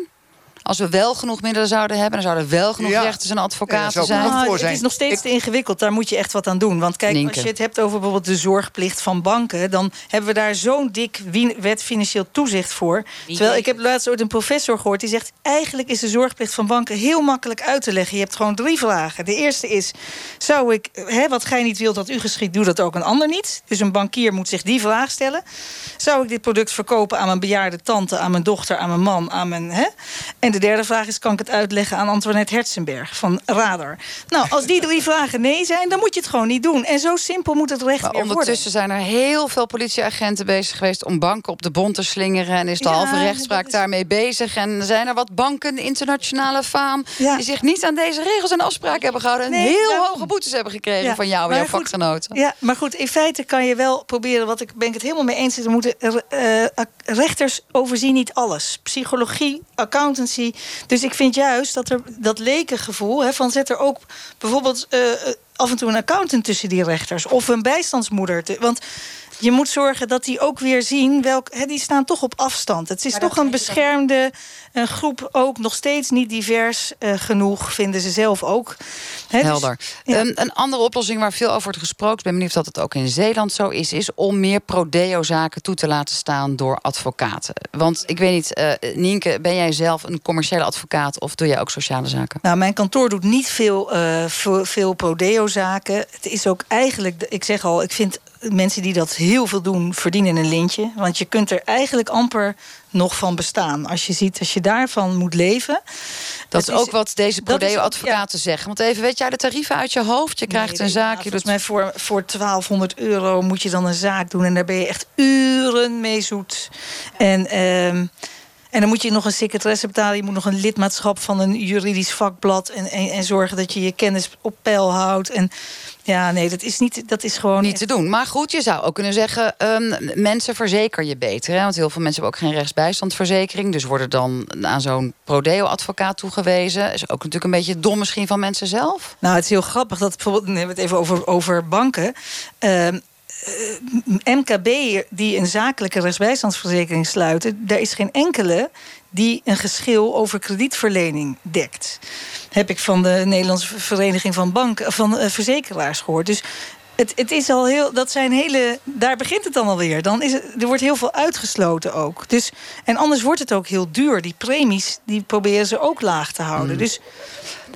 Als we wel genoeg middelen zouden hebben, dan zouden er wel genoeg Ja. rechters en advocaten zijn. Nou, het is nog steeds te ingewikkeld. Daar moet je echt wat aan doen. Want kijk, als je het hebt over bijvoorbeeld de zorgplicht van banken... dan hebben we daar zo'n dik wet financieel toezicht voor. Terwijl ik heb laatst ooit een professor gehoord... die zegt, eigenlijk is de zorgplicht van banken heel makkelijk uit te leggen. Je hebt gewoon drie vragen. De eerste is, zou ik, hè, wat gij niet wilt dat u geschiet... doe dat ook een ander niet. Dus een bankier moet zich die vraag stellen. Zou ik dit product verkopen aan mijn bejaarde tante... aan mijn dochter, aan mijn man, aan mijn... Hè? En de derde vraag is, kan ik het uitleggen aan Antoinette Herzenberg van Radar? Nou, als die drie vragen nee zijn, dan moet je het gewoon niet doen. En zo simpel moet het recht Maar weer worden. ondertussen zijn er heel veel politieagenten bezig geweest om banken op de bond te slingeren. En is de Ja, halve rechtspraak daarmee bezig. En zijn er wat banken, de internationale faam, die zich niet aan deze regels en afspraken hebben gehouden. En Nee, heel daarom. hoge boetes hebben gekregen Ja, van jou en maar jouw goed, vakgenoten. Ja, maar goed, in feite kan je wel proberen... wat ik ben ik het helemaal mee eens... er moeten eh, eh, rechters overzien niet alles. Psychologie, accountancy. Dus ik vind juist dat er dat lekengevoel... Hè, van zet er ook bijvoorbeeld eh, eh, af en toe een accountant tussen die rechters... of een bijstandsmoeder. want je moet zorgen dat die ook weer zien... Welk, die staan toch op afstand. Het is toch een beschermde een groep ook nog steeds niet divers eh, genoeg... vinden ze zelf ook. Dus- Helder. Een, een andere oplossing waar veel over wordt gesproken... ik ben benieuwd of dat ook in Zeeland zo is... is om meer prodeo-zaken toe te laten staan door advocaten. Want ik weet niet, eh Nienke, ben jij zelf een commerciële advocaat... of doe jij ook sociale zaken? Nou, mijn kantoor doet niet veel, eh, veel, veel prodeo-zaken. Het is ook eigenlijk, ik zeg al, ik vind mensen die dat heel veel doen, verdienen een lintje. Want je kunt er eigenlijk amper nog van bestaan. Als je ziet, als je daarvan moet leven. Dat is ook wat deze prodeo-advocaten zeggen. Want even, weet jij de tarieven uit je hoofd? Je krijgt een zaak, je doet... Volgens mij voor, voor 1200 euro moet je dan een zaak doen. En daar ben je echt uren mee zoet. En, ehm, en dan moet je nog een secretaresse betalen. Je moet nog een lidmaatschap van een juridisch vakblad. En, en, en zorgen dat je je kennis op peil houdt. En ja, nee, dat is, niet, dat is gewoon... Niet te doen. Maar goed, je zou ook kunnen zeggen... ehm, mensen verzeker je beter. Hè? Want heel veel mensen hebben ook geen rechtsbijstandsverzekering. Dus worden dan aan zo'n prodeo-advocaat toegewezen. Is ook natuurlijk een beetje dom misschien van mensen zelf. Nou, het is heel grappig dat bijvoorbeeld, dan hebben we het even over, over banken. Ehm, eh, MKB die een zakelijke rechtsbijstandsverzekering sluiten, daar is geen enkele die een geschil over kredietverlening dekt. Heb ik van de Nederlandse Vereniging van Banken, van eh, Verzekeraars gehoord. Dus het, het is al heel, dat zijn hele, daar begint het dan alweer. Dan is het, er wordt heel veel uitgesloten ook. Dus, en anders wordt het ook heel duur. Die premies, die proberen ze ook laag te houden. Dus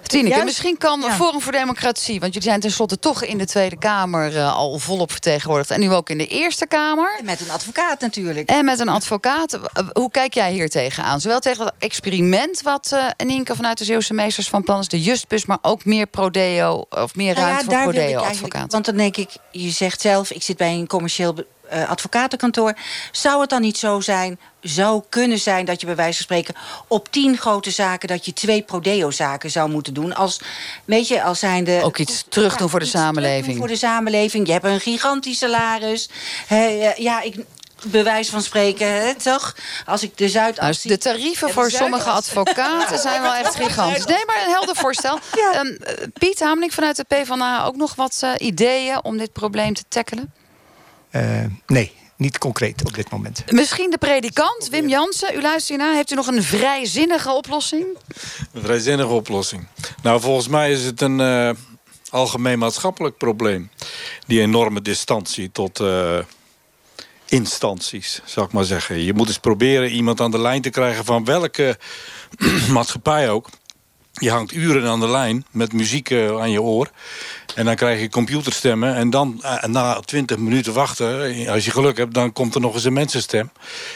Tineke, misschien kan ja. Forum voor Democratie... want jullie zijn tenslotte toch in de Tweede Kamer eh, al volop vertegenwoordigd... en nu ook in de Eerste Kamer. Met een advocaat natuurlijk. En met een advocaat. Hoe kijk jij hier tegenaan? Zowel tegen dat experiment wat Nienke vanuit de Zeeuwse meesters van plan is... de Justbus, maar ook meer prodeo of meer Nou ja, ruimte daar voor prodeo-advocaten. Want dan denk ik, je zegt zelf, ik zit bij een commercieel eh, advocatenkantoor. Zou het dan niet zo zijn, zou kunnen zijn dat je bij wijze van spreken op tien grote zaken dat je twee prodeo-zaken zou moeten doen? Als, weet je, als zijnde. Ook iets terug doen voor de samenleving. Voor de samenleving. Je hebt een gigantisch salaris. Ja, ik. Bewijs van spreken, hè, toch? Als ik de Zuidas. Nou, de tarieven Ja, de voor sommige advocaten zijn wel echt gigantisch. Nee, maar een helder voorstel. Ehm, eh, Piet Hameling vanuit de PvdA ook nog wat eh, ideeën om dit probleem te tackelen? Eh, nee, niet concreet op dit moment. Misschien de predikant, Wim Jansen. U luistert hiernaar. Heeft u nog een vrijzinnige oplossing? Een vrijzinnige oplossing. Nou, volgens mij is het een eh, algemeen maatschappelijk probleem. Die enorme distantie tot eh, instanties, zou ik maar zeggen. Je moet eens proberen iemand aan de lijn te krijgen van welke maatschappij ook. Je hangt uren aan de lijn met muziek aan je oor. En dan krijg je computerstemmen. En dan eh, na 20 minuten wachten, eh, als je geluk hebt, dan komt er nog eens een mensenstem.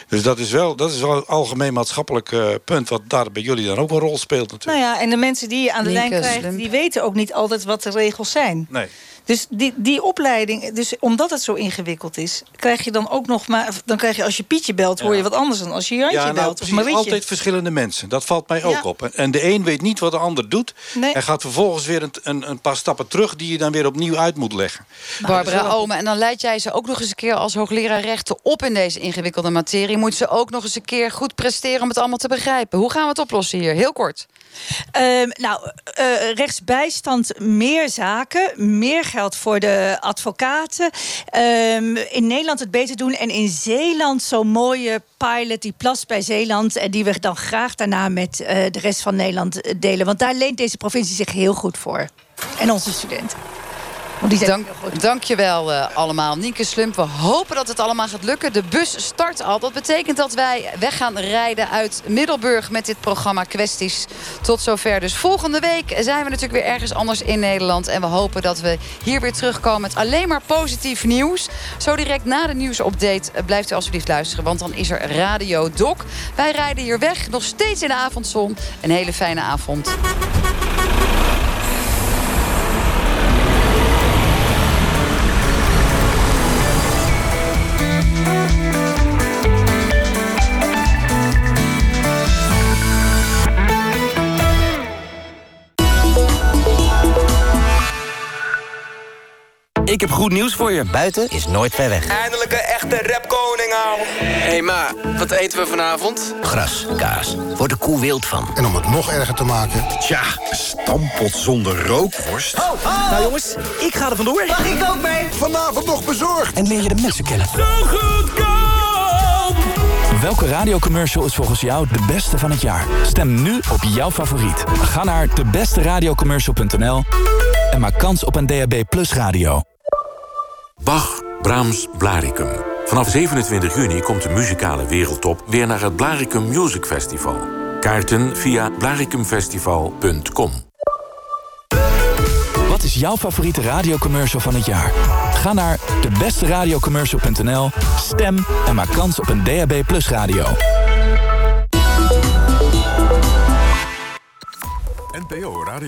Dus dat is wel, dat is wel een algemeen maatschappelijk eh, punt, wat daar bij jullie dan ook een rol speelt natuurlijk. Nou ja, en de mensen die je aan de lijn krijgt, die weten ook niet altijd wat de regels zijn. Nee. Dus die, die opleiding, dus omdat het zo ingewikkeld is, krijg je dan ook nog maar. Dan krijg je als je Pietje belt, hoor je wat anders dan als je Jantje Ja, nou, belt. Of Marietje. altijd verschillende mensen. Dat valt mij ook Ja. op. En de een weet niet wat de ander doet. Nee. En gaat vervolgens weer een, een, een paar stappen terug... die je dan weer opnieuw uit moet leggen. Barbara Omen. En dan leid jij ze ook nog eens een keer als hoogleraar rechten op in deze ingewikkelde materie. Moet ze ook nog eens een keer goed presteren om het allemaal te begrijpen. Hoe gaan we het oplossen hier? Heel kort. Ehm, nou, eh, rechtsbijstand, meer zaken, meer geld voor de advocaten. Ehm, in Nederland het beter doen en in Zeeland zo'n mooie pilot, die plas bij Zeeland, en die we dan graag daarna met eh, de rest van Nederland eh, delen. Want daar leent deze provincie zich heel goed voor. En onze studenten. Want die zijn Dank, dankjewel uh, allemaal. Nienke Slump, we hopen dat het allemaal gaat lukken. De bus start al. Dat betekent dat wij weg gaan rijden uit Middelburg... met dit programma Kwesties tot zover. Dus volgende week zijn we natuurlijk weer ergens anders in Nederland. En we hopen dat we hier weer terugkomen met alleen maar positief nieuws. Zo direct na de nieuwsupdate uh, blijft u alsjeblieft luisteren... want dan is er Radio Doc. Wij rijden hier weg, nog steeds in de avondzon. Een hele fijne avond. Ik heb goed nieuws voor je. Buiten is nooit ver weg. Eindelijk een echte rapkoning aan. Hé hey, ma, wat eten we vanavond? Gras, kaas. Wordt de koe wild van. En om het nog erger te maken... Tja, stampot zonder rookworst. Oh, oh. Nou jongens, ik ga er vandoor. Mag ik ook mee? Vanavond nog bezorgd. En leer je de mensen kennen. Zo goedkoop! Welke radiocommercial is volgens jou de beste van het jaar? Stem nu op jouw favoriet. Ga naar debesteradiocommercial.nl en maak kans op een DAB Plus radio. Bach, Brahms, Blaricum. Vanaf 27 juni komt de muzikale wereldtop weer naar het Blaricum Music Festival. Kaarten via blaricumfestival.com. Wat is jouw favoriete radiocommercial van het jaar? Ga naar debesteradiocommercial.nl, stem en maak kans op een DAB Plus radio. NPO Radio.